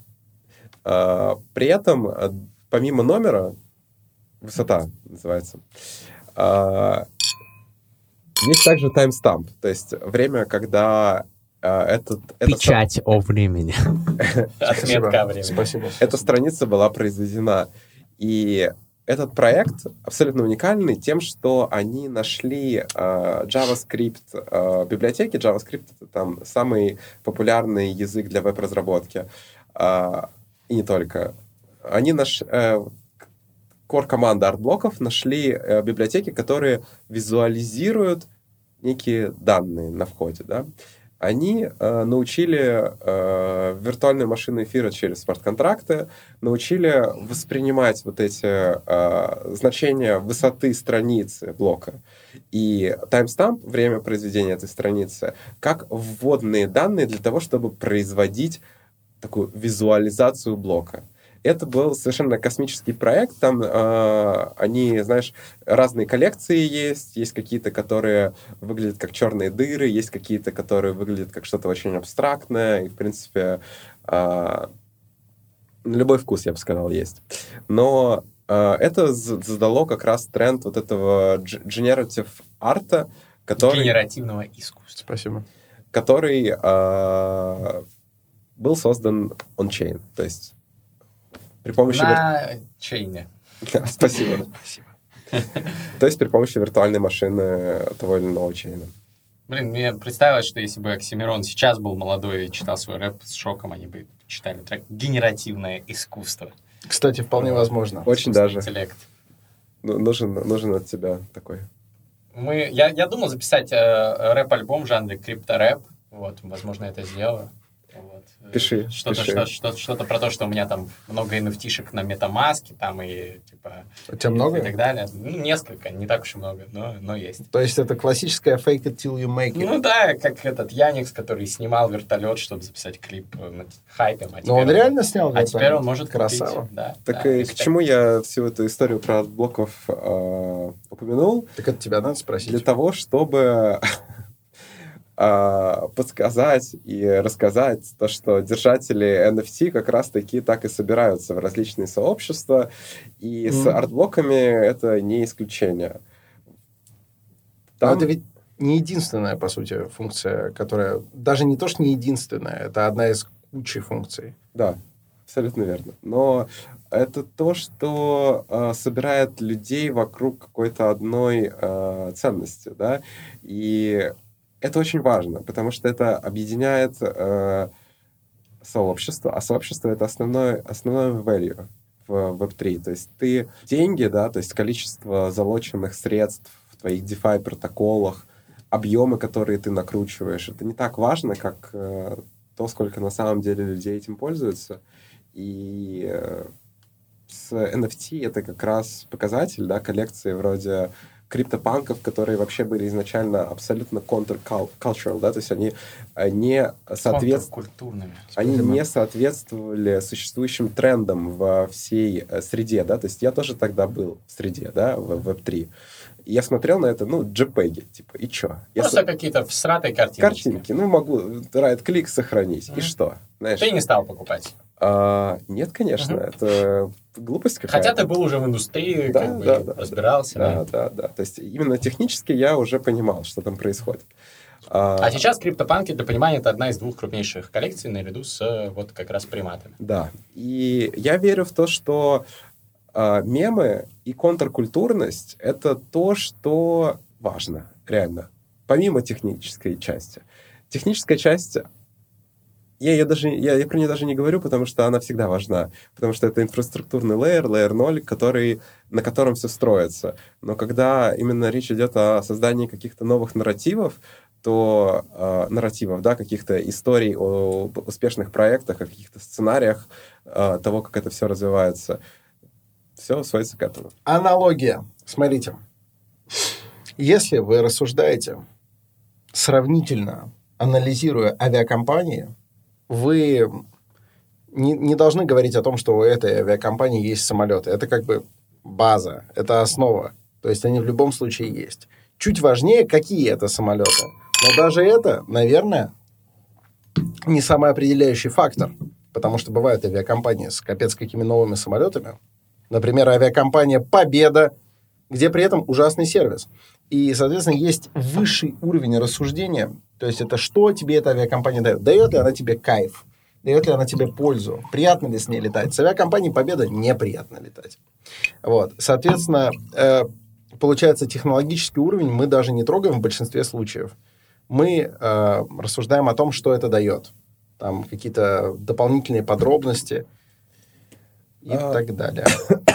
А, При этом, а, помимо номера, высота называется, а, есть также таймстамп, то есть время, когда а, этот, эта, Печать о времени. Отметка времени. Спасибо. эта страница была произведена. И этот проект абсолютно уникальный тем, что они нашли а, JavaScript а, библиотеки. JavaScript — это там самый популярный язык для веб-разработки. А, и не только. Они наш core команда арт-блоков нашли э, библиотеки, которые визуализируют некие данные на входе, да. Они э, научили э, виртуальную машину эфира через смарт-контракты, научили воспринимать вот эти э, значения высоты страницы блока и таймстамп, время произведения этой страницы, как вводные данные для того, чтобы производить такую визуализацию блока. Это был совершенно космический проект. Там э, они, знаешь, разные коллекции есть. Есть какие-то, которые выглядят как черные дыры, есть какие-то, которые выглядят как что-то очень абстрактное. И, в принципе, э, на любой вкус, я бы сказал, есть. Но э, это задало как раз тренд вот этого generative арта, который, Генеративного искусства. Спасибо. который э, был создан on-chain. То есть при помощи... вир- На чейне. Да, Спасибо. То есть при помощи виртуальной машины того или иного чейна. Блин, мне представилось, что если бы Оксимирон сейчас был молодой и читал свой рэп с шоком, они бы читали трек «Генеративное искусство». Кстати, вполне возможно. Очень даже. Интеллект. Ну, Нужен, нужен от тебя такой. Мы, я, я думал записать э, рэп-альбом в жанре крипторэп. Вот, возможно, это сделаю. Вот. Э, Пиши, Что-то, пиши. что- что- что-то про то, что у меня там много nft на метамаске, там и типа У тебя и много? так далее. Ну, несколько, не так уж и много, но, но есть. То есть это классическая fake it till you make it. Ну да, как этот Яникс, который снимал вертолет, чтобы записать клип э, на хайпе. А Но он теперь реально снял А теперь он вертолет? может Красава. купить. Да, Так да, и к чему я всю эту историю про блоков э, упомянул? Так это тебя надо спросить. Для того, чтобы подсказать и рассказать то, что держатели NFT как раз-таки так и собираются в различные сообщества, и с Мгм. артблоками это не исключение. Но Там- это ведь не единственная, по сути, функция, которая... Даже не то, что не единственная, это одна из кучи функций. Да, абсолютно верно. Но это то, что э, собирает людей вокруг какой-то одной э, ценности, да, и это очень важно, потому что это объединяет э, сообщество, а сообщество это основное, основное value в Web3. То есть ты деньги, да, то есть количество залоченных средств в твоих DeFi протоколах, объемы, которые ты накручиваешь, это не так важно, как э, то, сколько на самом деле людей этим пользуются. И э, с NFT это как раз показатель, да, коллекции вроде криптопанков, которые вообще были изначально абсолютно counter-cultural, да, то есть они э, не соответствовали они не соответствовали существующим трендам во всей э, среде, да, то есть я тоже тогда был в среде, да, в Web3. И я смотрел на это, ну, JPEG, типа, и чё? Я Просто с- какие-то всратые картинки. Картинки, ну, могу right-клик сохранить, и Мгм. что? Знаешь, Ты не стал покупать. А, нет, конечно, Мгм. это глупость какая-то. Хотя ты был уже в индустрии, Да, как бы, да, и да, разбирался. Да, да, да. То есть именно технически я уже понимал, что там происходит. А, А сейчас криптопанки, для понимания, это одна из двух крупнейших коллекций наряду с э, вот как раз приматами. Да. И я верю в то, что а, мемы и контркультурность — это то, что важно, реально. Помимо технической части. Техническая часть... Я, ее даже, я, я про нее даже не говорю, потому что она всегда важна. Потому что это инфраструктурный лейер, лейер 0, который, на котором все строится. Но когда именно речь идет о создании каких-то новых нарративов, то э, нарративов, да, каких-то историй о успешных проектах, о каких-то сценариях э, того, как это все развивается, все сводится к этому. Аналогия. Смотрите. Если вы рассуждаете сравнительно, анализируя авиакомпании, вы не, не должны говорить о том, что у этой авиакомпании есть самолеты. Это как бы база, это основа. То есть они в любом случае есть. Чуть важнее, какие это самолеты. Но даже это, наверное, не самый определяющий фактор. Потому что бывают авиакомпании с капец какими новыми самолетами. Например, авиакомпания «Победа», где при этом ужасный сервис. И, соответственно, есть высший уровень рассуждения. То есть это что тебе эта авиакомпания дает? Дает ли она тебе кайф? Дает ли она тебе пользу? Приятно ли с ней летать? С авиакомпанией «Победа» неприятно летать. Вот. Соответственно, э, получается, технологический уровень мы даже не трогаем в большинстве случаев. Мы э, рассуждаем о том, что это дает. Там какие-то дополнительные подробности и А, так далее.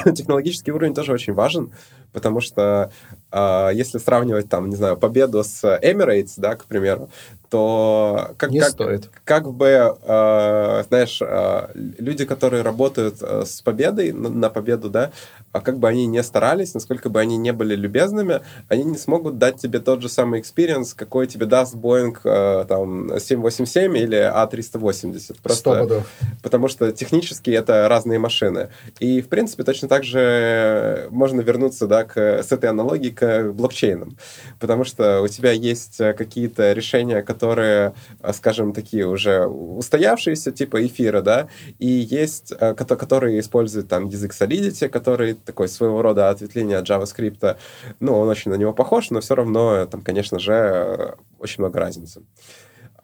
Технологический уровень тоже очень важен, потому что э, если сравнивать, там, не знаю, победу с Emirates, да, к примеру, то как, Не как, стоит. как бы, э, знаешь, э, люди, которые работают с победой, на, на победу, да, а как бы они не старались, насколько бы они не были любезными, они не смогут дать тебе тот же самый experience, какой тебе даст Boeing э, там 787 или А A380. Сто Просто потому что технически это разные машины. И, в принципе, точно так же можно вернуться да, к, с этой аналогией к блокчейнам. Потому что у тебя есть э, какие-то решения, которые, э, скажем, такие уже устоявшиеся, типа эфира, да, и есть, э, кото- которые используют там язык Solidity, который такой своего рода ответвление от JavaScript. Ну, он очень на него похож, но все равно э, там, конечно же, э, очень много разницы.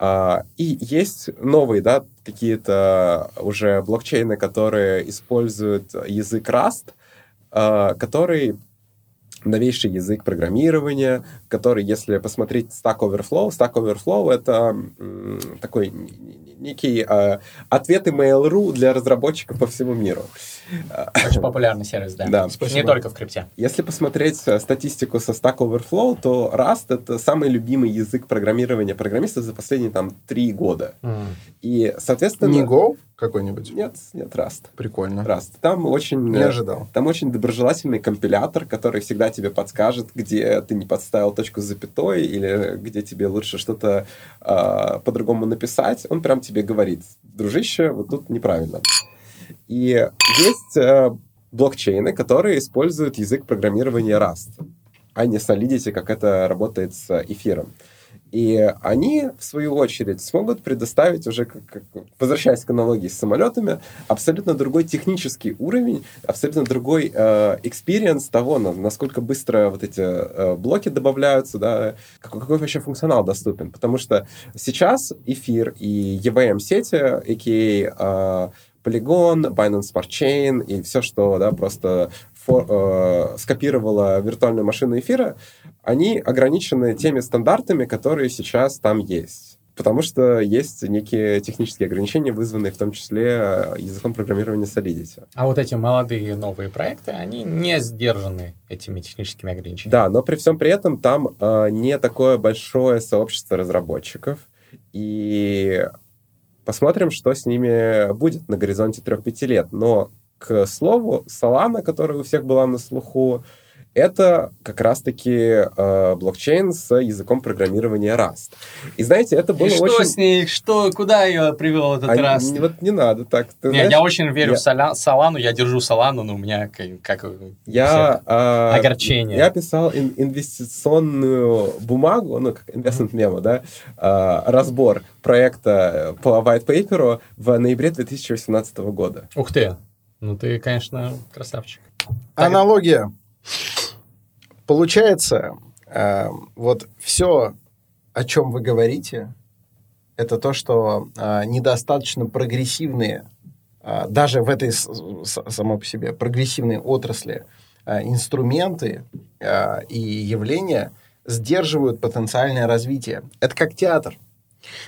А, И есть новые, да, какие-то уже блокчейны, которые используют язык Rust, а, который новейший язык программирования, который, если посмотреть Stack Overflow, Stack Overflow — это такой некий э, ответ Mail.ru для разработчиков по всему миру. Очень популярный сервис, да. Да. Не Спасибо. только в крипте. Если посмотреть э, статистику со Stack Overflow, то Rust — это самый любимый язык программирования программистов за последние там три года. И, соответственно... Не Go какой-нибудь? Нет, нет, Rust. Прикольно. Rust. Там очень... Не э, ожидал. Там очень доброжелательный компилятор, который всегда тебе подскажет, где ты не подставил точку с запятой или где тебе лучше что-то э, по-другому написать. Он прям тебе говорит, дружище, вот тут неправильно. И есть э, блокчейны, которые используют язык программирования Rust, а не Solidity, как это работает с эфиром. И они, в свою очередь, смогут предоставить уже, как, как- возвращаясь к аналогии с самолетами, абсолютно другой технический уровень, абсолютно другой experience того, на- насколько быстро вот эти э, блоки добавляются, да, какой, какой вообще функционал доступен. Потому что сейчас эфир и EVM-сети, а.k.a. Polygon, Binance Smart Chain и все, что да, просто фо- э, скопировало виртуальную машину эфира, они ограничены теми стандартами, которые сейчас там есть. Потому что есть некие технические ограничения, вызванные в том числе э, языком программирования Solidity. А вот эти молодые новые проекты, они не сдержаны этими техническими ограничениями. Да, но при всем при этом там э, не такое большое сообщество разработчиков. И посмотрим, что с ними будет на горизонте 3-5 лет. Но, к слову, Solana, которая у всех была на слуху, это как раз-таки э, блокчейн с языком программирования Rust. И знаете, это было И что очень... с ней? Что, куда ее привел этот А, раз? не- вот не надо так. Ты Не, знаешь, я очень верю я- в Соля- Солану, я держу Солану, но у меня как, как Я, а, Огорчение. я писал ин- инвестиционную бумагу, ну, как investment memo, да, а, разбор проекта по white paper в ноябре 2018 года. Ух ты! Ну ты, конечно, красавчик. Аналогия. Получается, э, вот все, о чем вы говорите, это то, что э, недостаточно прогрессивные, э, даже в этой с- само по себе прогрессивной отрасли, э, инструменты э, и явления сдерживают потенциальное развитие. Это как театр,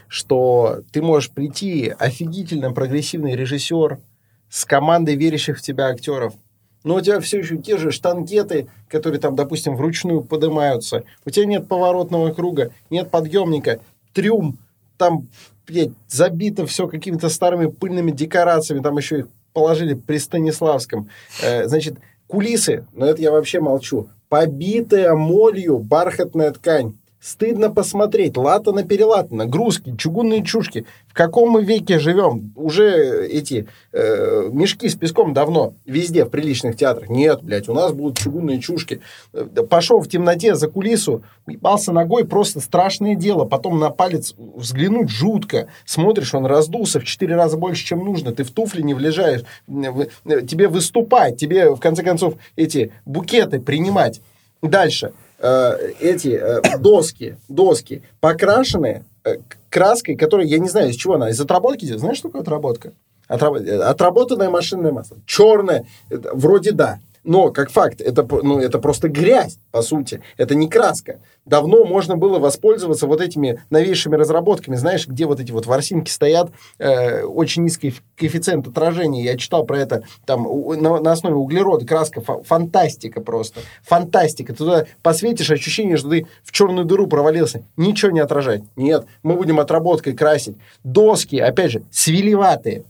что ты можешь прийти, офигительно прогрессивный режиссер с командой верящих в тебя актеров, но у тебя все еще те же штангеты, которые там, допустим, вручную поднимаются. У тебя нет поворотного круга, нет подъемника, трюм, там, блядь, забито все какими-то старыми пыльными декорациями, там еще их положили при Станиславском. Э, значит, кулисы, но это я вообще молчу, побитая молью бархатная ткань. Стыдно посмотреть, латано перелатано, грузки, чугунные чушки. В каком мы веке живем? Уже эти э, мешки с песком давно везде в приличных театрах. Нет, блядь, у нас будут чугунные чушки. Э, Пошел в темноте за кулису, уебался ногой, просто страшное дело. Потом на палец взглянуть жутко. Смотришь, он раздулся в четыре раза больше, чем нужно. Ты в туфли не влезаешь. Э, Тебе выступать, тебе, в конце концов, эти букеты принимать. Дальше. Э, эти э, доски, доски покрашенные э, краской, которая, я не знаю, из чего она, из отработки идет. Знаешь, что такое отработка? Отраб- Отработанное машинное масло. Черное, вроде да. Но, как факт, это, ну, это просто грязь, по сути. Это не краска. Давно можно было воспользоваться вот этими новейшими разработками. Знаешь, где вот эти вот ворсинки стоят, э, очень низкий коэффициент отражения. Я читал про это там у- на, на основе углерода. Краска фа- фантастика просто. Фантастика. Ты туда посветишь, ощущение, что ты в черную дыру провалился. Ничего не отражать. Нет, мы будем отработкой красить. Доски, опять же, свелеватые.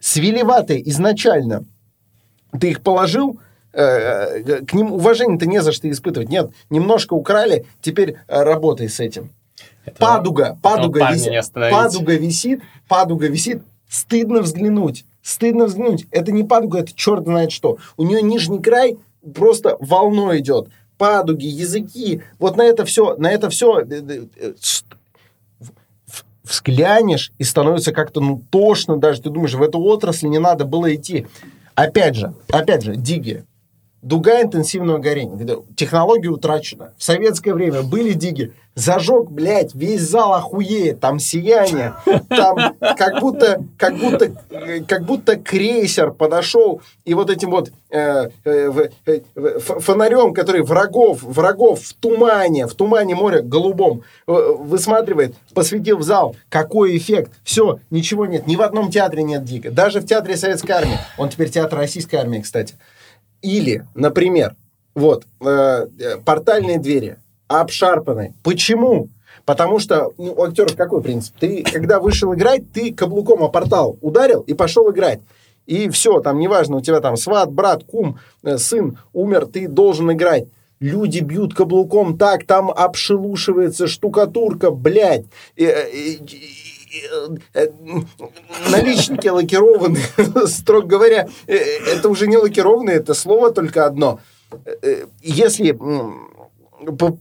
Свелеватые изначально. Ты их положил, к ним уважение-то не за что испытывать. Нет, немножко украли, теперь э, работай с этим. Это- Падуга, падуга висит, падуга висит, падуга висит. Стыдно взглянуть, стыдно взглянуть. Это не падуга, это черт знает что. У нее нижний край просто волной идет. Падуги, языки, вот на это все, на это все э, взглянешь и становится как-то ну тошно даже. Ты думаешь, в эту отрасль не надо было идти. Опять же, опять же, диги. Дуга интенсивного горения. Технология утрачена. В советское время были диги. Зажег, блядь, весь зал охуеет. Там сияние. Там как будто, как будто, э, как будто крейсер подошел и вот этим вот э, э, э, фонарем, который врагов, врагов в тумане, в тумане моря голубом э, высматривает, посветил в зал. Какой эффект? Все, ничего нет. Ни в одном театре нет дига. Даже в театре Советской Армии. Он теперь театр Российской Армии, кстати. Или, например, вот, э, э, портальные двери обшарпаны. Почему? Потому что ну, у актеров какой принцип? Ты, когда вышел играть, ты каблуком о портал ударил и пошел играть. И все, там неважно, у тебя там сват, брат, кум, э, сын умер, ты должен играть. Люди бьют каблуком так, там обшелушивается штукатурка, блядь. Э, и- и- наличники лакированы, строго говоря, э, это уже не лакированные, это слово только одно. Э, Если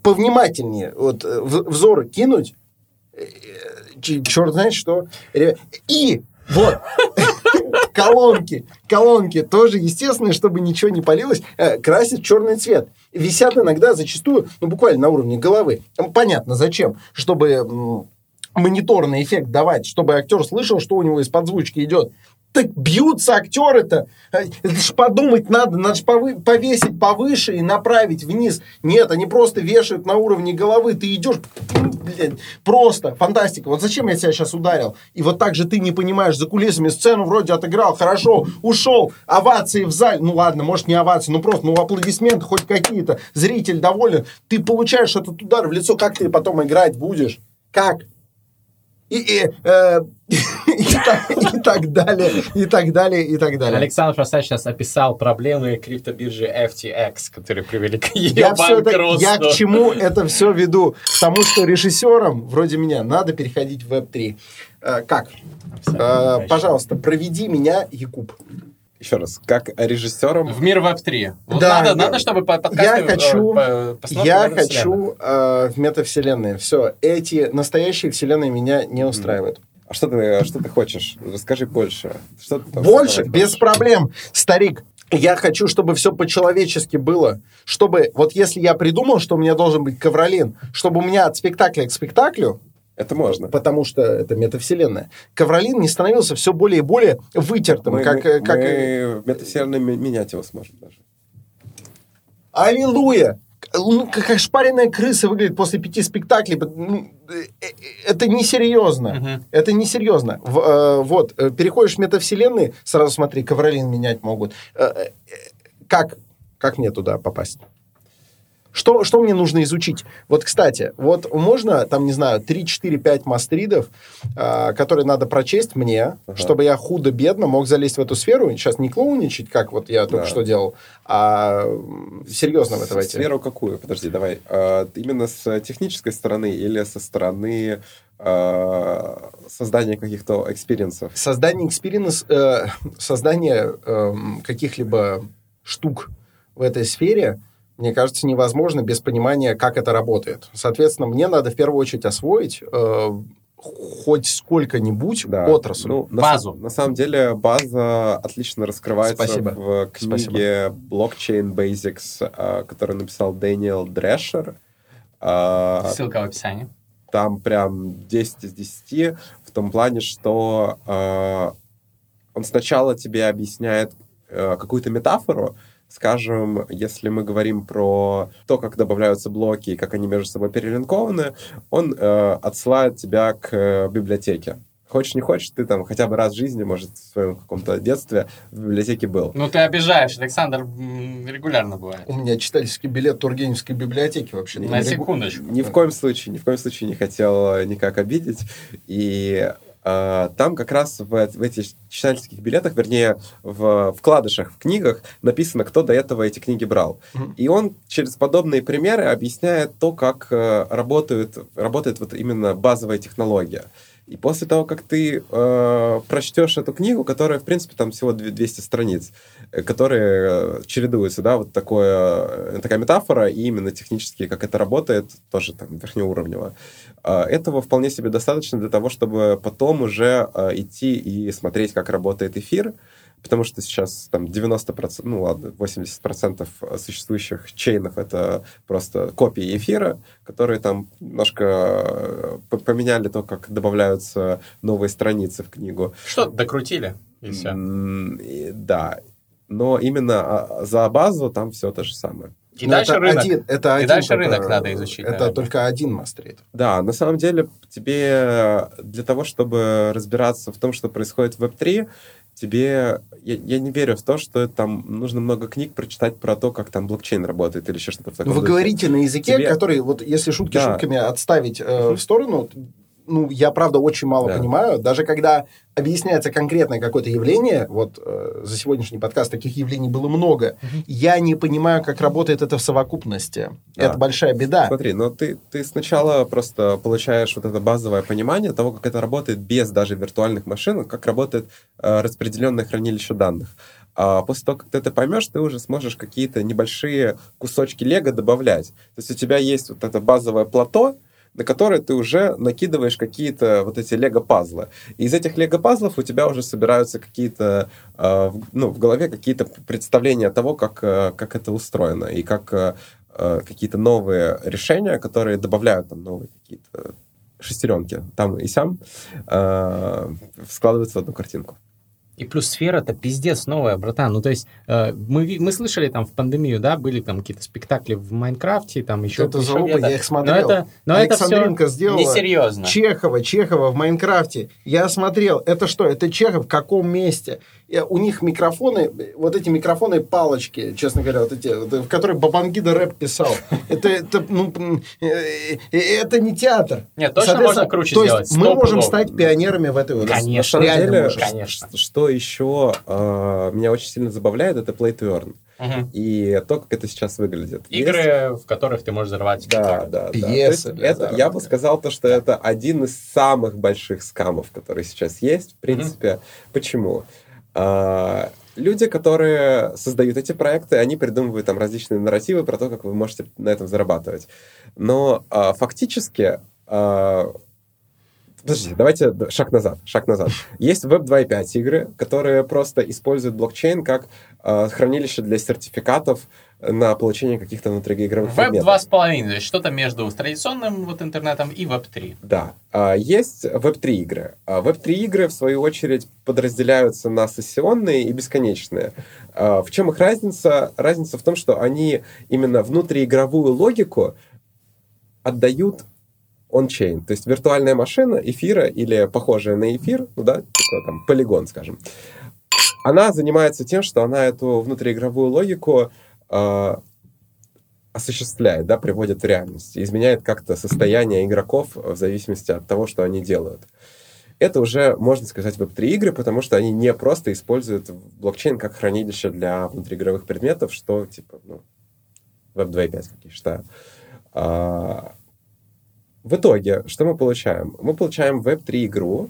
повнимательнее вот, э, в- взор кинуть, черт знает что. И вот колонки, колонки тоже естественно, чтобы ничего не палилось, э, красят черный цвет. Висят иногда зачастую, ну буквально на уровне головы. Понятно, зачем? Чтобы мониторный эффект давать, чтобы актер слышал, что у него из-под звучки идет. Так бьются актеры-то. Это ж подумать надо, надо ж повы- повесить повыше и направить вниз. Нет, они просто вешают на уровне головы. Ты идешь, блядь, просто фантастика. Вот зачем я тебя сейчас ударил? И вот так же ты не понимаешь, за кулисами сцену вроде отыграл, хорошо, ушел, овации в зале. Ну ладно, может не овации, ну просто, ну аплодисменты хоть какие-то. Зритель доволен. Ты получаешь этот удар в лицо, как ты потом играть будешь? Как? И, и, э, и так- и так далее, и так далее, и так далее. Александр просто сейчас описал проблемы криптобиржи FTX, которые привели к ее Я, всё это- банкротству. я к чему это все веду? К тому, что режиссерам, вроде меня, надо переходить в Web3. Э, как? Э, пожалуйста, проведи меня, Якуб. Еще раз, как режиссером... В мир Web3. Вот Да, надо, я- надо, чтобы по- подкасты... я э, хочу- Я хочу э, в метавселенные. Все, эти настоящие вселенные меня не устраивают. А что ты, что ты хочешь? Расскажи больше. Что ты Больше, без хочешь? проблем. Старик, я хочу, чтобы все по-человечески было. Чтобы, вот если я придумал, что у меня должен быть ковролин, чтобы у меня от спектакля к спектаклю Это можно. потому что это метавселенная. Ковролин не становился все более и более вытертым, Мы, как... мы- э, как... мы в метавселенной ми- менять его сможем даже. Аллилуйя! Ну, как шпаренная крыса выглядит после пяти спектаклей. Ну, э, э, Это несерьезно. Мгм. Это несерьезно. В, э, вот, э, переходишь в метавселенные, сразу смотри, ковролин менять могут. Э, э, Как, как мне туда попасть? Что, что мне нужно изучить? Вот, кстати, вот можно, там, не знаю, 3, 4, 5 мастридов, а, которые надо прочесть мне, Ага. чтобы я худо-бедно мог залезть в эту сферу. Сейчас не клоуничать, как вот я только Да. что делал, а серьезно в это войти. Сферу какую? Подожди, давай. А, именно с технической стороны или со стороны а, создания каких-то experience ов? Создание experience, э, создание эм, каких-либо штук в этой сфере, мне кажется, невозможно без понимания, как это работает. Соответственно, мне надо в первую очередь освоить э, хоть сколько-нибудь Да. отрасль. Ну, на Базу. сам- На, самом деле база отлично раскрывается Спасибо. в книге Blockchain Basics, а, которую написал Дэниел Дрешер. А, Ссылка в описании. там прям 10 из 10 в том плане, что э, он сначала тебе объясняет э, какую-то метафору, скажем, если мы говорим про то, как добавляются блоки и как они между собой перелинкованы, он э, отсылает тебя к э, библиотеке. Хочешь, не хочешь, ты там хотя бы раз в жизни, может, в своем каком-то детстве в библиотеке был. Ну, ты обижаешь, Александр регулярно бывает. У меня читательский билет Тургеневской библиотеки вообще. На секундочку. Ни в коем случае, ни в коем случае не хотел никак обидеть. И там как раз в, в этих читательских билетах, вернее, в вкладышах в книгах написано, кто до этого эти книги брал. Мгм. И он через подобные примеры объясняет то, как э, работает, работает вот именно базовая технология. И после того, как ты э, прочтешь эту книгу, которая, в принципе, там всего две- 200 страниц, э, которые э, чередуются, да, вот такое, э, такая метафора, и именно технически, как это работает, тоже там верхнеуровнево. Э, этого вполне себе достаточно для того, чтобы потом уже э, идти и смотреть, как работает эфир, потому что сейчас там 90%, ну ладно, 80% существующих чейнов — это просто копии эфира, которые там немножко э, поменяли то, как добавляются новые страницы в книгу. Что-то докрутили, и все. И- Да, но именно а, за базу там все то же самое. И Ну, дальше это рынок. один- это И один дальше только- рынок надо изучить, Это наверное. только один мастрит. Да, на самом деле тебе для того, чтобы разбираться в том, что происходит в Web3, тебе... Я, я не верю в то, что там нужно много книг прочитать про то, как там блокчейн работает или еще что-то в таком Ну, Вы духе. говорите на языке, Тебе- который, вот если шутки Да. шутками отставить э, в сторону, ну, я, правда, очень мало Да. понимаю. Даже когда объясняется конкретное какое-то явление, вот э, за сегодняшний подкаст таких явлений было много, я не понимаю, как работает это в совокупности. Да. Это большая беда. Смотри, но ты, ты сначала просто получаешь вот это базовое понимание того, как это работает без даже виртуальных машин, как работает э, распределенное хранилище данных. А после того, как ты это поймешь, ты уже сможешь какие-то небольшие кусочки лего добавлять. То есть у тебя есть вот это базовое плато, на которое ты уже накидываешь какие-то вот эти лего-пазлы. И из этих лего-пазлов у тебя уже собираются какие-то, э, ну, в голове какие-то представления того, как, э, как это устроено, и как э, э, какие-то новые решения, которые добавляют там новые какие-то шестеренки там и сям, э, складываются в одну картинку. И плюс сфера-то пиздец новая, братан. Ну, то есть, э, мы, мы слышали там в пандемию, да, были там какие-то спектакли в Майнкрафте, там еще... это залупа, я их Но смотрел. это, но это все... Сделала Несерьезно. Чехова, Чехова в Майнкрафте. Я смотрел, это что? Это Чехов в каком месте? У них микрофоны, вот эти микрофоны палочки, честно говоря, вот эти, вот, в которые Бабангида рэп писал. Это, это, ну, э, э, это не театр. Нет, точно можно круче то есть сделать, мы можем стать пионерами в этой области. Конечно. Деле. Конечно. что еще э, меня очень сильно забавляет, это play to earn. Мгм. И то, как это сейчас выглядит. Есть- Игры, в которых ты можешь взорвать. Да, да, да. Пьесы есть это, я бы сказал то, что это один из самых больших скамов, которые сейчас есть. В принципе, почему? А, люди, которые создают эти проекты, они придумывают там различные нарративы про то, как вы можете на этом зарабатывать. Но а, фактически а, Подождите, давайте шаг назад, шаг назад. Есть Web 2.5 игры, которые просто используют блокчейн как а, хранилище для сертификатов на получение каких-то внутриигровых Веб предметов. 2.5, то есть что-то между традиционным вот интернетом и Веб 3. Да. А, Есть Web3 игры. А Web3 игры, в свою очередь, подразделяются на сессионные и бесконечные. А В чем их разница? Разница в том, что они именно внутриигровую логику отдают он-чейн. То есть виртуальная машина эфира или похожая на эфир, ну да, типа там полигон, скажем, она занимается тем, что она эту внутриигровую логику осуществляет, да, приводит в реальность, изменяет как-то состояние игроков в зависимости от того, что они делают. Это уже, можно сказать, веб-3 игры, потому что они не просто используют блокчейн как хранилище для внутриигровых предметов, что, типа, ну, веб 2.5, как я считаю. А, в итоге, что мы получаем? Мы получаем веб-3 игру,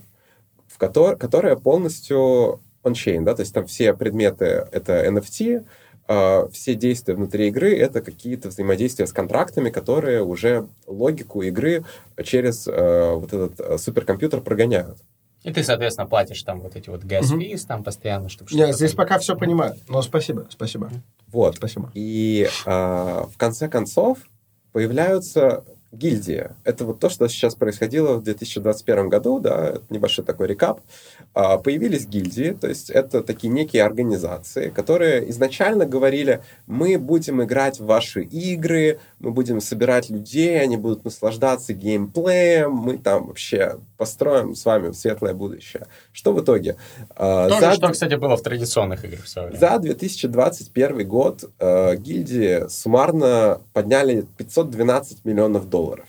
в котор- которая полностью on-chain, да, то есть там все предметы — это NFT, а, все действия внутри игры — это какие-то взаимодействия с контрактами, которые уже логику игры через э, вот этот э, суперкомпьютер прогоняют. И ты, соответственно, платишь там вот эти вот gas fees там постоянно, чтобы что-то здесь пока все понимаю. Но спасибо, спасибо, Вот. спасибо. И а, в конце концов появляются гильдии. Это вот то, что сейчас происходило в 2021 году, да, небольшой такой рекап. А, появились гильдии, то есть это такие некие организации, которые изначально говорили, мы будем играть в ваши игры, мы будем собирать людей, они будут наслаждаться геймплеем, мы там вообще построим с вами светлое будущее. Что в итоге? А, То же, за- что, кстати, было в традиционных играх в свое время. за 2021 год э, гильдии суммарно подняли 512 миллионов долларов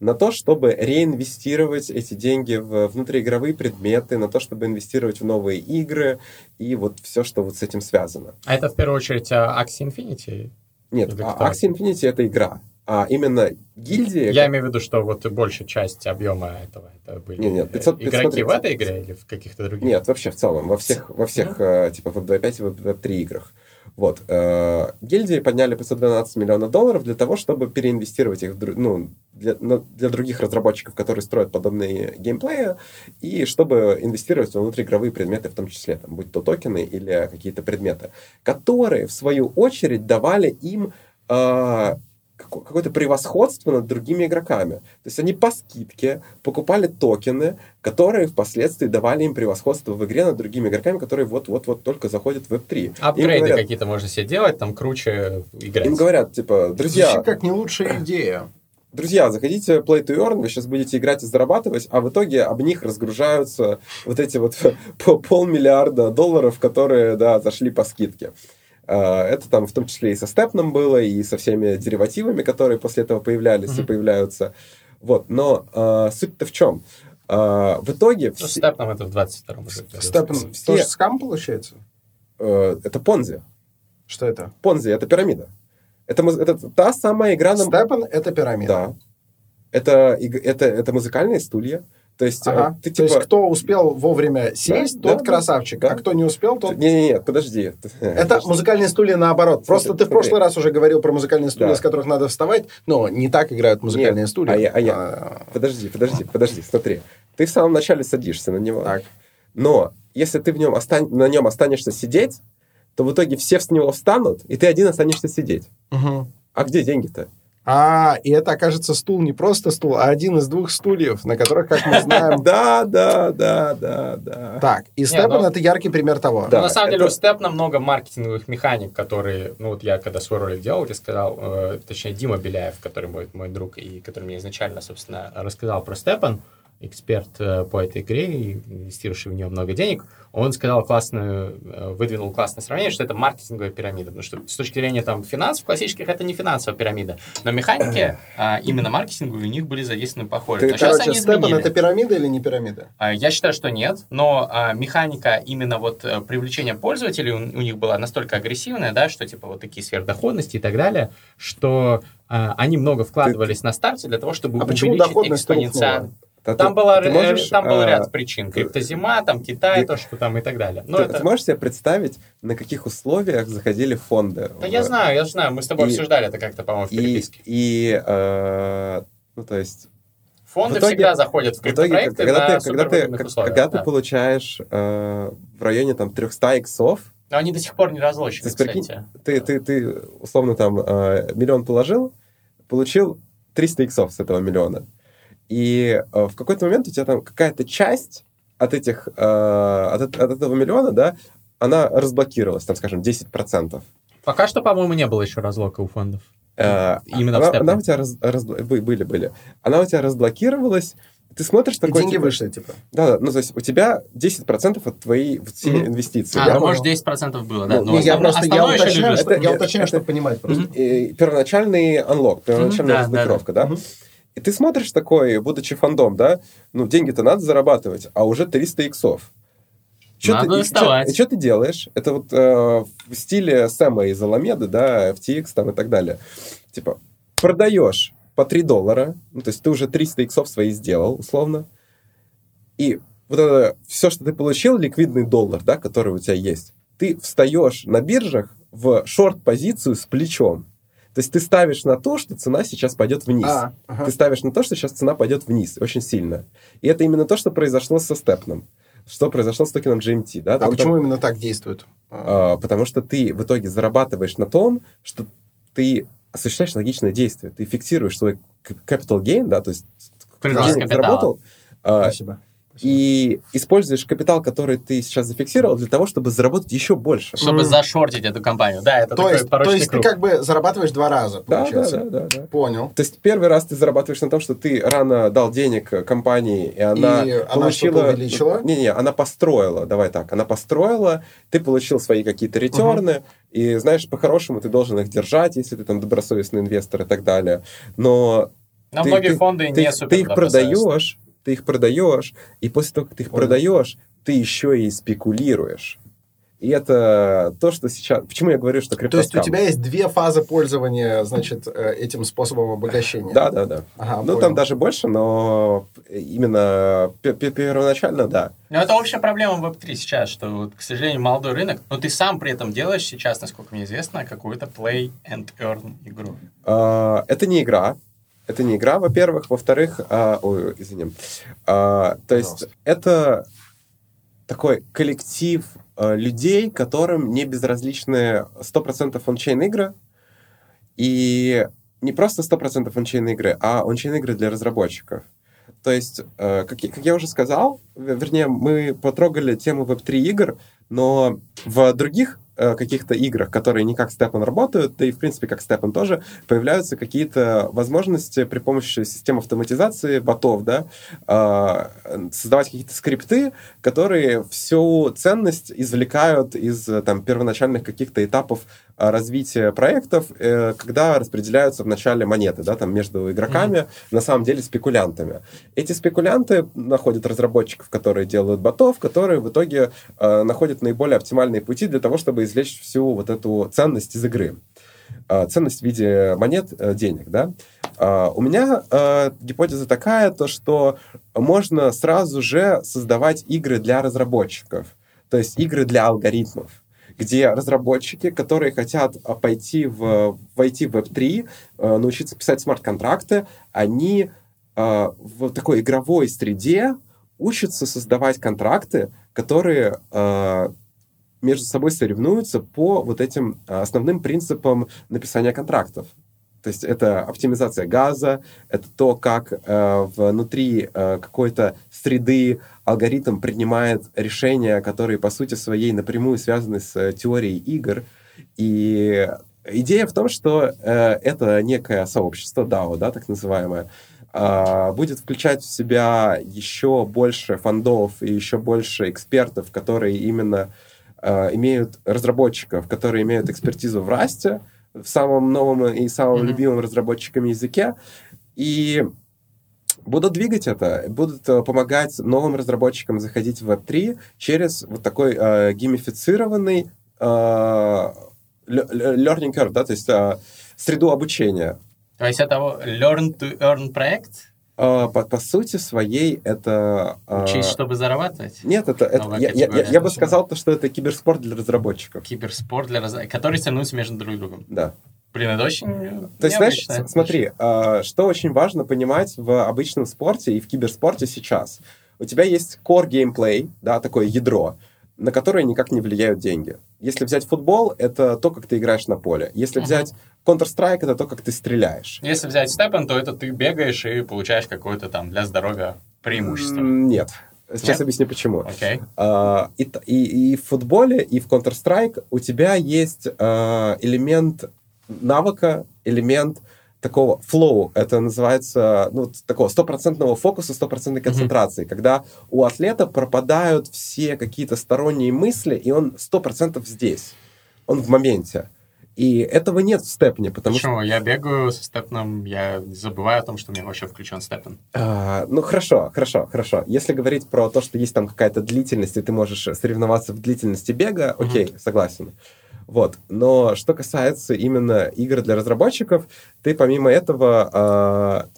на то, чтобы реинвестировать эти деньги в внутриигровые предметы, на то, чтобы инвестировать в новые игры и вот все, что вот с этим связано. А это в первую очередь а, Axie Infinity? Нет? Axie Infinity — это игра, а именно гильдии... Я имею в виду, что вот большая часть объема этого это были Не, нет, 500 э, игроки смотрите. в этой игре или в каких-то других? Нет, вообще в целом, во всех, во всех э, типа Web 2.5 и Web 3 играх. Вот. э, Гильдии подняли 512 миллионов долларов для того, чтобы переинвестировать их в ну, для, на- для других разработчиков, которые строят подобные геймплеи, и чтобы инвестировать в внутриигровые предметы в том числе, там, будь то токены или какие-то предметы, которые, в свою очередь, давали им э, какое-то превосходство над другими игроками. То есть они по скидке покупали токены, которые впоследствии давали им превосходство в игре над другими игроками, которые вот-вот-вот только заходят в Web3. Им Апгрейды говорят, какие-то можно себе делать, там круче играть. им говорят, типа, друзья, Звучит как не лучшая идея. друзья, заходите в Play to Earn, вы сейчас будете играть и зарабатывать, а в итоге об них разгружаются вот эти вот по полмиллиарда долларов, которые, да, зашли по скидке. А, Это там в том числе и со степном было, и со всеми деривативами, которые после этого появлялись и Мгм. появляются. Вот, но а, суть-то в чем? А, в итоге Ну, все- степ нам это в 22-м уже. Степ, все- тоже скам получается? э, это Понзи. Что это? Понзи — это пирамида. Это, это та самая игра на... Степан — это пирамида. Да. Это, это, это музыкальные стулья. То есть э, Ага. ты То есть, типа... кто успел вовремя сесть, Да, тот да, красавчик, да. а кто не успел, тот... Не-не-не, подожди. Это музыкальные стулья наоборот. Просто ты в смотри. прошлый раз уже говорил про музыкальные стулья, Да. с которых надо вставать, но не так играют музыкальные Нет, стулья. а я- а я- А, Подожди, подожди, подожди, смотри. Ты в самом начале садишься на него. Так. Но если ты в нем остань- на нем останешься сидеть, то в итоге все с него встанут, и ты один останешься сидеть. Мгм. А где деньги-то? А, и это, окажется, стул не просто стул, а один из двух стульев, на которых, как мы знаем... Да, да, да, да, да. Так, и Степан ну- это яркий пример того. Да. Ну, на самом деле у Step намного маркетинговых механик, которые, ну вот я когда свой ролик делал, я сказал, э, точнее Дима Беляев, который мой, мой друг и который мне изначально, собственно, рассказал про Степан, эксперт э, по этой игре и инвестирующий в нее много денег, он сказал классную, э, выдвинул классное сравнение, что это маркетинговая пирамида, потому что с точки зрения там финансов классических это не финансовая пирамида, но механики а, именно маркетинговые у них были задействованы похожие. Ты, Но сейчас короче, они Степан изменили. это пирамида или не пирамида? А, Я считаю, что нет, но а, механика именно вот э, привлечения пользователей у, у них была настолько агрессивная, да, что типа вот такие сверхдоходности и так далее, что а, они много вкладывались на старте для того, чтобы А увеличить экспоненциально. Да Там, ты- была, ты э, можешь, там был а, ряд причин. Криптозима, там Китай, ты- то, что там и так далее. Но ты, это... ты можешь себе представить, на каких условиях заходили фонды? Да я в- знаю, я знаю. Мы с тобой И- обсуждали это как-то, по-моему, в И, переписке. и э, ну, то есть, Фонды в итоге- всегда заходят в в итоге, криптопроекты когда на ты, когда ты, условиях. когда да. ты получаешь э, в районе там 300 иксов, Но они до сих пор не разлочены, То есть, прикинь, кстати. ты, ты, ты условно там э, миллион положил, получил 300 иксов с этого миллиона. И э, в какой-то момент у тебя там какая-то часть от этих, э, от, от этого миллиона, да, она разблокировалась, там, скажем, 10%. Пока что, по-моему, не было еще разлока у фондов. Э, Именно в она, степне. она у тебя раз- бы- были, были. Она у тебя разблокировалась, ты смотришь И такой... деньги типа, вышли, типа. Да, да, ну, то есть у тебя 10% от твоей всей Мгм. инвестиции. А, да? ну, может, 10% было, да. Ну, но я просто я уточняю, что- я Это- уточняю, это- чтобы понимать просто. И первоначальный unlock, первоначальная да, разблокировка, да? Мгм. И ты смотришь такой, будучи фондом, да, ну, деньги-то надо зарабатывать, а уже 300 иксов. Чё Надо ты, и что ты делаешь? Это вот э, в стиле Сэма из Аламеды, да, FTX там и так далее. Типа, продаешь по 3 доллара, ну, то есть ты уже 300 иксов свои сделал, условно, и вот это все, что ты получил, ликвидный доллар, да, который у тебя есть, ты встаешь на биржах в шорт-позицию с плечом. То есть ты ставишь на то, что цена сейчас пойдет вниз. А, ага. Ты ставишь на то, что сейчас цена пойдет вниз очень сильно. И это именно то, что произошло со Степном. Что произошло с токеном GMT. Да? А Там- почему там- именно так действует? А, потому что ты в итоге зарабатываешь на том, что ты осуществляешь логичное действие. Ты фиксируешь свой capital gain, да, то есть капитала. заработал, а, Спасибо. И используешь капитал, который ты сейчас зафиксировал, для того, чтобы заработать еще больше. Чтобы Мгм. зашортить эту компанию. Да, это То такой есть, то есть ты круг. как бы зарабатываешь два раза, Да, да, получается. да, да, да. Понял. То есть первый раз ты зарабатываешь на том, что ты рано дал денег э, компании, и она И она получила... что-то увеличила? Не-не, она построила, давай так, она построила, ты получил свои какие-то ретерны, и, знаешь, по-хорошему ты должен их держать, если ты там добросовестный инвестор и так далее. Но Но ты- многие ты- фонды ты, не их- супер ты их продаешь, ты их продаешь, и после того, как ты их Понял. продаешь, ты еще и спекулируешь. И это то, что сейчас... Почему я говорю, что То есть у криптоскам? тебя есть две фазы пользования, значит, э, этим способом обогащения. Да, да, да. Ага, ну, понял. там даже больше, но именно пе- пе- первоначально, да. Но это общая проблема Web3 сейчас, что, вот, к сожалению, молодой рынок, но ты сам при этом делаешь сейчас, насколько мне известно, какую-то play and earn игру. А, Это не игра. Это не игра, во-первых. Во-вторых, а, ой, извини. А, то есть Пожалуйста. это такой коллектив а, людей, которым не безразличны 100% ончейн игры. И не просто 100% ончейн игры, а ончейн игры для разработчиков. То есть, э, как, я, как я уже сказал, вернее, мы потрогали тему Web3 игр, но в других каких-то играх, которые не как Степан работают, да и, в принципе, как Степан тоже, появляются какие-то возможности при помощи систем автоматизации ботов, да, э, создавать какие-то скрипты, которые всю ценность извлекают из э, там, первоначальных каких-то этапов э, развития проектов, э, когда распределяются в начале монеты, да, там между игроками, на самом деле спекулянтами. Эти спекулянты находят разработчиков, которые делают ботов, которые в итоге э, находят наиболее оптимальные пути для того, чтобы извлечь всю вот эту ценность из игры. Э, ценность в виде монет, э, денег, да. У меня гипотеза такая, то что можно сразу же создавать игры для разработчиков, то есть игры для алгоритмов где разработчики, которые хотят а, пойти в, войти в Web3, э, научиться писать смарт-контракты, они э, в такой игровой среде учатся создавать контракты, которые э, между собой соревнуются по вот этим основным принципам написания контрактов. То есть это оптимизация газа, это то, как э, внутри э, какой-то среды алгоритм принимает решения, которые по сути своей напрямую связаны с э, теорией игр. И идея в том, что э, это некое сообщество DAO, да, так называемое, а, будет включать в себя еще больше фондов и еще больше экспертов, которые именно а, имеют разработчиков, которые имеют экспертизу в Расте, в самом новом и самом Мгм. любимом разработчиками языке, и будут двигать это, будут э, помогать новым разработчикам заходить в Web3 через вот такой э, геймифицированный э, learning curve, да, то есть э, среду обучения. То есть это learn to earn проект? Э, по, по сути своей это... э, Учись, чтобы зарабатывать? Нет, это, это- я, я- я- я бы сказал, то, что это киберспорт для разработчиков. Киберспорт для раз... который соревнуются между друг другом. Да. Блин, это очень То есть, знаешь, с- смотри, а, что очень важно понимать в обычном спорте и в киберспорте сейчас. У тебя есть core геймплей, да, такое ядро, на которое никак не влияют деньги. Если взять футбол, это то, как ты играешь на поле. Если Мгм. взять Counter-Strike, это то, как ты стреляешь. Если взять степен, то это ты бегаешь и получаешь какое-то там для здоровья преимущество. Нет. Сейчас Нет? объясню, почему. Окей. А, и, и- и в футболе, и в Counter-Strike у тебя есть а, элемент навыка, элемент такого flow, это называется, ну, такого стопроцентного фокуса, стопроцентной концентрации, когда у атлета пропадают все какие-то сторонние мысли, и он сто процентов здесь, он в моменте. И этого нет в степне, потому что... Почему? Я бегаю со степном, я забываю о том, что у меня вообще включен степен. А, ну, хорошо, хорошо, хорошо. Если говорить про то, что есть там какая-то длительность, и ты можешь соревноваться в длительности бега, Мгм. окей, согласен. Вот. Но что касается именно игр для разработчиков, ты помимо этого а,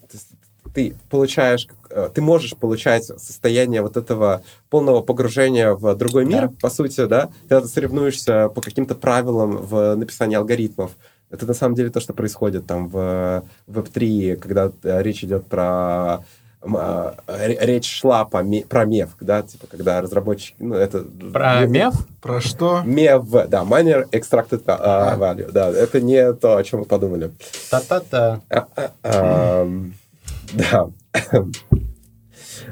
ты, получаешь, э, ты можешь получать состояние вот этого полного погружения в другой мир, Да. по сути, да, когда ты соревнуешься по каким-то правилам в написании алгоритмов. Это на самом деле то, что происходит там в Web3, когда э, речь идет про речь шла по про мев, да, типа, когда разработчики, ну, это... Про меф? Про что? Мев, да, miner extracted uh, А. value, да, это не то, о чем мы подумали. Та-та-та. А, а, Да.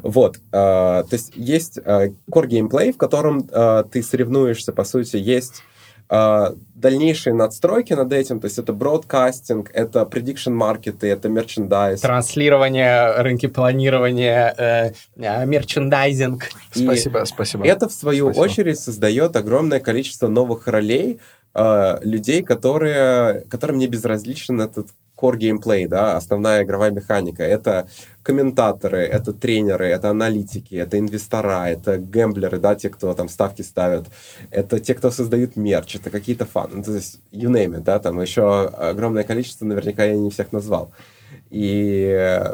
Вот, а, то есть есть а, core геймплей, в котором а, ты соревнуешься, по сути, есть а, дальнейшие надстройки над этим, то есть это бродкастинг, это prediction маркеты, это мерчендайз. Транслирование, рынки планирования, э, э, мерчендайзинг. И Спасибо, спасибо. Это, в свою Спасибо. очередь, создает огромное количество новых ролей, э, людей, которые, которым не безразличен этот core gameplay, да, основная игровая механика. Это комментаторы, это тренеры, это аналитики, это инвестора, это гэмблеры, да, те, кто там ставки ставят, это те, кто создают мерч, это какие-то фаны, ну, то есть you name it, да, там еще огромное количество, наверняка я не всех назвал. И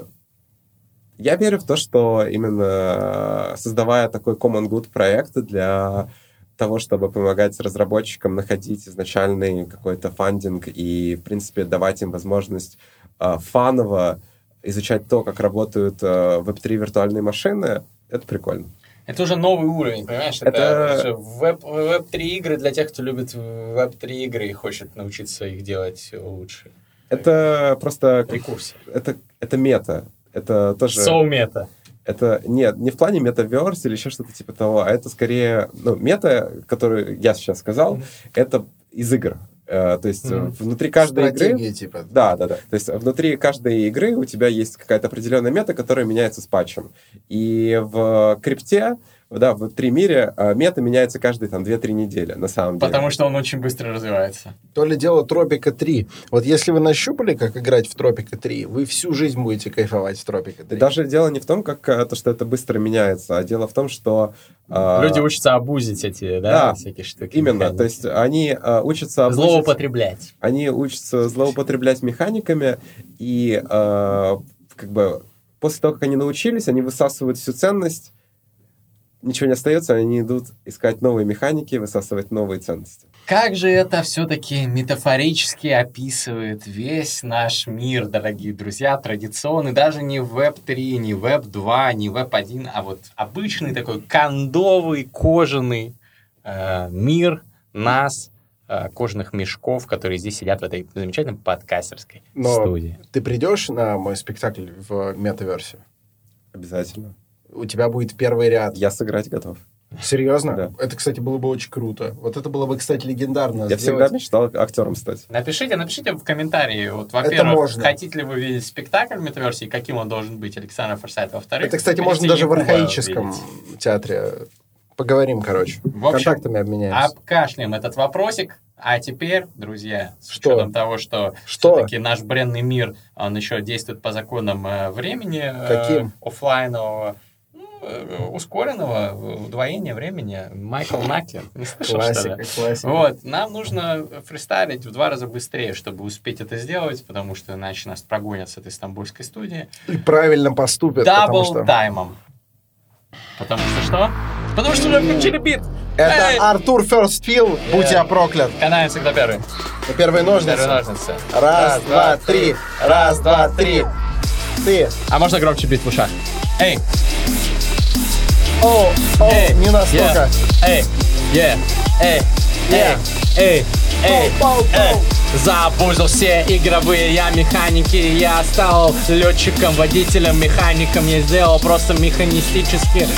я верю в то, что именно создавая такой common good проект для того, чтобы помогать разработчикам находить изначальный какой-то фандинг и, в принципе, давать им возможность э, фаново изучать то, как работают э, Web3 виртуальные машины, это прикольно. Это уже новый уровень, понимаешь? Это, Это- веб, веб-3 игры для тех, кто любит веб-3 игры и хочет научиться их делать лучше. Это просто... Рекурсия. Это, это мета. Это тоже... Соу-мета. Это нет, не в плане метаверс или еще что-то типа того, а это скорее, ну, мета, которую я сейчас сказал, это из игр. Э, то есть э, Мгм. внутри каждой игры... Стратегии, типа. Да, да, да. То есть внутри каждой игры у тебя есть какая-то определенная мета, которая меняется с патчем. И в крипте, да, в 3 мире э, мета меняется каждые там 2-3 недели, на самом деле. Потому что он очень быстро развивается. То ли дело Тропика 3. Вот если вы нащупали, как играть в Тропика 3, вы всю жизнь будете кайфовать в Тропика 3. Даже дело не в том, как э, то, что это быстро меняется, а дело в том, что... э, Люди учатся обузить эти, да, Да, всякие штуки. Именно, механики. то есть они э, учатся... обучить- Злоупотреблять. они учатся злоупотреблять механиками, и э, как бы после того, как они научились, они высасывают всю ценность, ничего не остается, они идут искать новые механики, высасывать новые ценности. Как же это все-таки метафорически описывает весь наш мир, дорогие друзья, традиционный, даже не Web3, не Web2, не Web1, а вот обычный такой кондовый, кожаный э, мир нас, э, кожаных мешков, которые здесь сидят в этой замечательной подкастерской Но- студии. Ты придешь на мой спектакль в метаверсе? Обязательно. У тебя будет первый ряд. Я сыграть готов. Серьезно? Да. Это, кстати, было бы очень круто. Вот это было бы, кстати, легендарно. Я сделать. всегда мечтал актером стать. Напишите, напишите в комментарии, вот, во-первых, хотите ли вы видеть спектакль в метаверсе, и каким он должен быть, Александр Форсайт, во-вторых... Это, кстати, можно даже в архаическом видеть. театре. Поговорим, короче. В общем, Контактами обменяемся. Обкашляем этот вопросик. А теперь, друзья, с Что? учетом того, что, Что? все-таки наш бренный мир, он еще действует по законам э, времени э, Каким? э, ускоренного э, удвоения времени. Майкл Наки. Не слышал, что Классика, классика. Вот, нам нужно фристайлить в два раза быстрее, чтобы успеть это сделать, потому что иначе нас прогонят с этой стамбульской студии. И правильно поступят, потому Double что... time ом. Потому что что? Потому что уже включили бит. Это Эй! Артур Ферстфилл, будь Yeah. я проклят. Канаем всегда первый. Первые ножницы. Первые ножницы. Раз, два, три. Раз, два, три. Ты. А можно громче бит в ушах? Эй, О, о, эй, не настолько. yeah, Эй, е, эй, эй, эй. Забузил все игровые я механики Я стал летчиком, водителем, механиком Я сделал просто механистический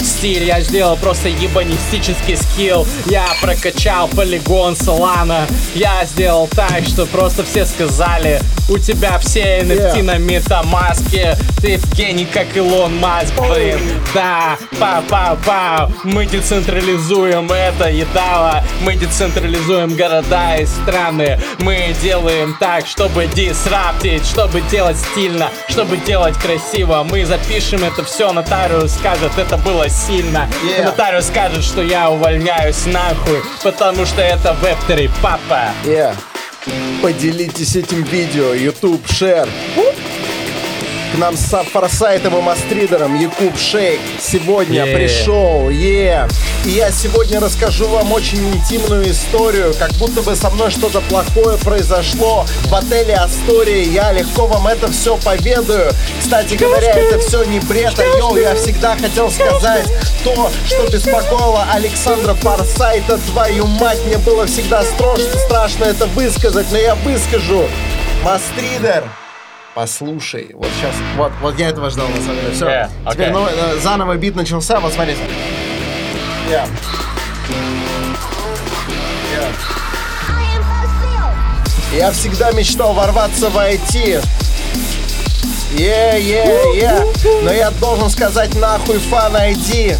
стиль Я сделал просто ебанистический скилл Я прокачал полигон Солана Я сделал так, что просто все сказали У тебя все NFT Yeah. на метамаске Ты гений, как Илон Маск, блин Да, пау-пау-пау Мы децентрализуем это едало Мы децентрализуем города и страны Мы делаем так, чтобы дисраптить Чтобы делать стильно, чтобы делать красиво Мы запишем это все, нотариус скажет, это было сильно Yeah. Нотариус скажет, что я увольняюсь нахуй Потому что это веб-3, папа Yeah. Поделитесь этим видео, YouTube, шер. К нам с форсайтовым астридером Якуб Шейк сегодня Yeah. пришел, е. И я сегодня расскажу вам очень интимную историю, как будто бы со мной что-то плохое произошло в отеле Астория. Я легко вам это все поведаю. Кстати говоря, это все не бред, а йоу, я всегда хотел сказать то, что беспокоило Александра Форсайта. Твою мать, мне было всегда страшно, страшно это высказать, но я выскажу. Мастридер, послушай, вот сейчас, вот, вот я этого ждал на самом деле. Все, Yeah, теперь okay. ну, э, заново бит начался, вот смотрите. Yeah. Я всегда мечтал ворваться в IT. Е, е, е. Но я должен сказать нахуй фан ID.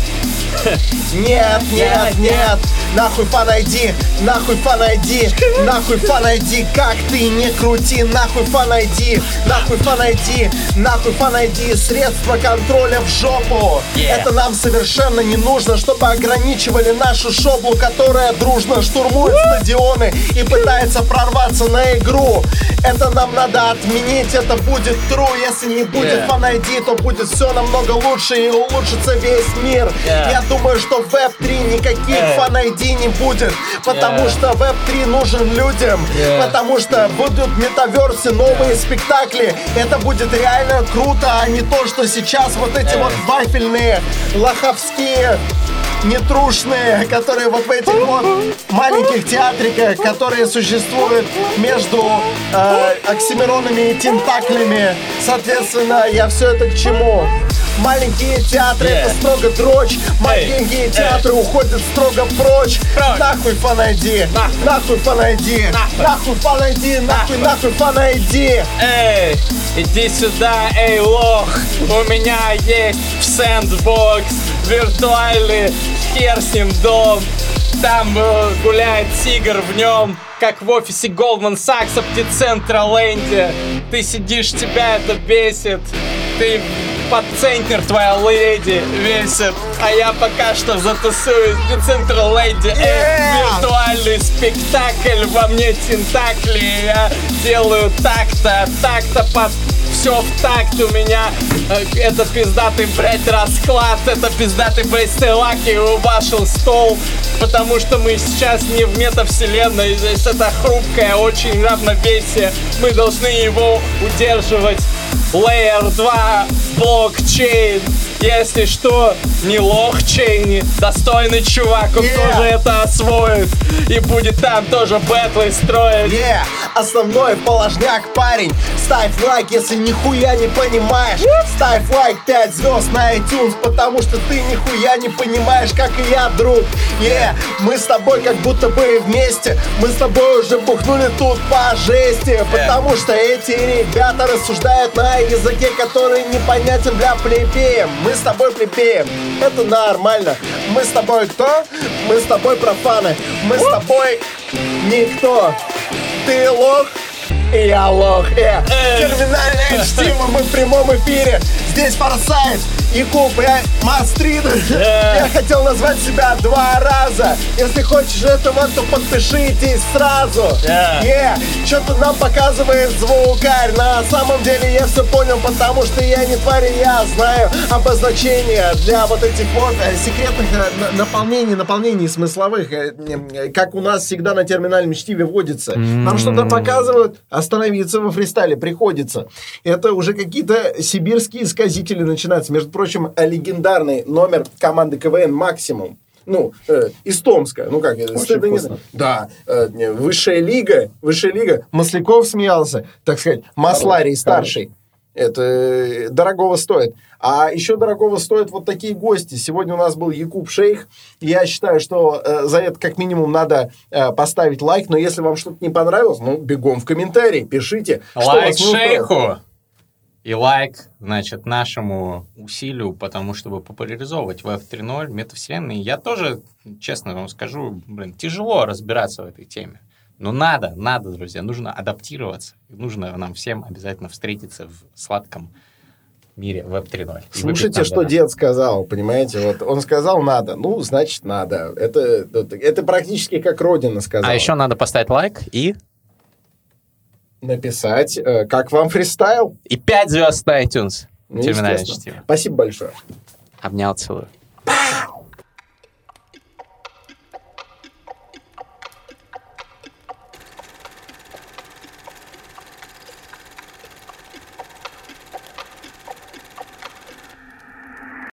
Нет, нет, нет, нахуй фан ID, нахуй fan ID, нахуй fan ID, как ты не крути, нахуй fan ID, нахуй fan ID, нахуй fan ID, средства контроля в жопу. Yeah. Это нам совершенно не нужно, чтобы ограничивали нашу шоблу, которая дружно штурмует стадионы и пытается прорваться на игру. Это нам надо отменить, это будет true, если не будет Yeah. fan ID, то будет все намного лучше и улучшится весь мир. Yeah. Я думаю, что в Web 3 никаких Yeah. fan ID не будет, потому Yeah. что Web 3 нужен людям, Yeah. потому что будут метаверсы, новые спектакли. Это будет реально круто, а не то, что сейчас вот эти Yeah. вот вафельные, лоховские нетрушные, которые вот в этих вот маленьких театриках, которые существуют между э, оксимиронами и тентаклями. Соответственно, я все это к чему? Маленькие театры Yeah. это строго дрочь, маленькие эй. театры уходят строго прочь. Прочь. Нахуй фанайди, Нахуй. нахуй фанайди, Нахуй. нахуй фанайди, нахуй, нахуй фанайди. Эй, иди сюда, эй, лох. У меня есть в сэндбокс виртуальный хер с ним дом. Там э, гуляет тигр в нем, как в офисе Goldman Sachs в Децентраленде. Ты сидишь, тебя это бесит. Ты под центнер твоя леди весит. А я пока что затусуюсь в Децентраленде. Эй, Yeah! виртуальный спектакль во мне тентакли. Я делаю так-то, так-то под все в такт у меня. Э, Это пиздатый, блядь, расклад. Это пиздатый, блядь, стелаки убашил стол. Потому что мы сейчас не в метавселенной. Здесь это хрупкое очень равновесие. Мы должны его удерживать. Layer 2, блокчейн. Если что, не лохчейни. Достойный чувак, он Yeah. тоже это освоит. И будет там тоже бэтлы строить. Yeah, основной положняк, парень Ставь лайк, если нихуя не понимаешь Ставь лайк 5 звезд на iTunes Потому что ты нихуя не понимаешь, как и я, друг Yeah, мы с тобой как будто бы вместе Мы с тобой уже бухнули тут по жести Потому что эти ребята рассуждают на языке, который непонятен для плебеев Мы с тобой плебеем, это нормально. Мы с тобой кто? Мы с тобой профаны. Мы с тобой никто. Ты лох, и я лох. Э, терминальное чтиво, мы в прямом эфире. Здесь Форсайт, и Мастрид. Я хотел назвать себя два раза. Если хочешь этого, то подпишитесь сразу. Yeah. Что-то нам показывает звукарь. На самом деле я все понял, потому что я не тварь, и я знаю обозначения для вот этих вот э, секретных э, на- наполнений, наполнений смысловых, э, э, как у нас всегда на терминальном чтиве водится. Нам что-то показывают, остановиться во фристайле приходится. Это уже какие-то сибирские сказители начинаются. Между прочим, легендарный номер команды КВН «Максимум». Ну, э, из Томска. Ну как, э, стыдно не знать. Да, э, высшая лига, высшая лига. Масляков смеялся, так сказать, Масларий старший. Это э, дорогого стоит. А еще дорогого стоят вот такие гости. Сегодня у нас был Якуб Шейх. Я считаю, что э, за это как минимум надо э, поставить лайк. Но если вам что-то не понравилось, ну, бегом в комментарии, пишите. что Лайк устроит. шейху и лайк, значит, нашему усилию, потому чтобы популяризовывать Web 3.0, метавселенные. Я тоже, честно вам скажу, блин, тяжело разбираться в этой теме. Но надо, надо, друзья, нужно адаптироваться. Нужно нам всем обязательно встретиться в сладком мире Web 3.0. И выпить Слушайте, что дед сказал, понимаете? Вот он сказал надо, ну, значит, надо. Это, это, это практически как Родина сказала. А еще надо поставить лайк и, Написать, э, как вам фристайл. и 5 звезд на iTunes. Ну, Терминальное чтиво. Спасибо большое. Обнял, целую. Пау!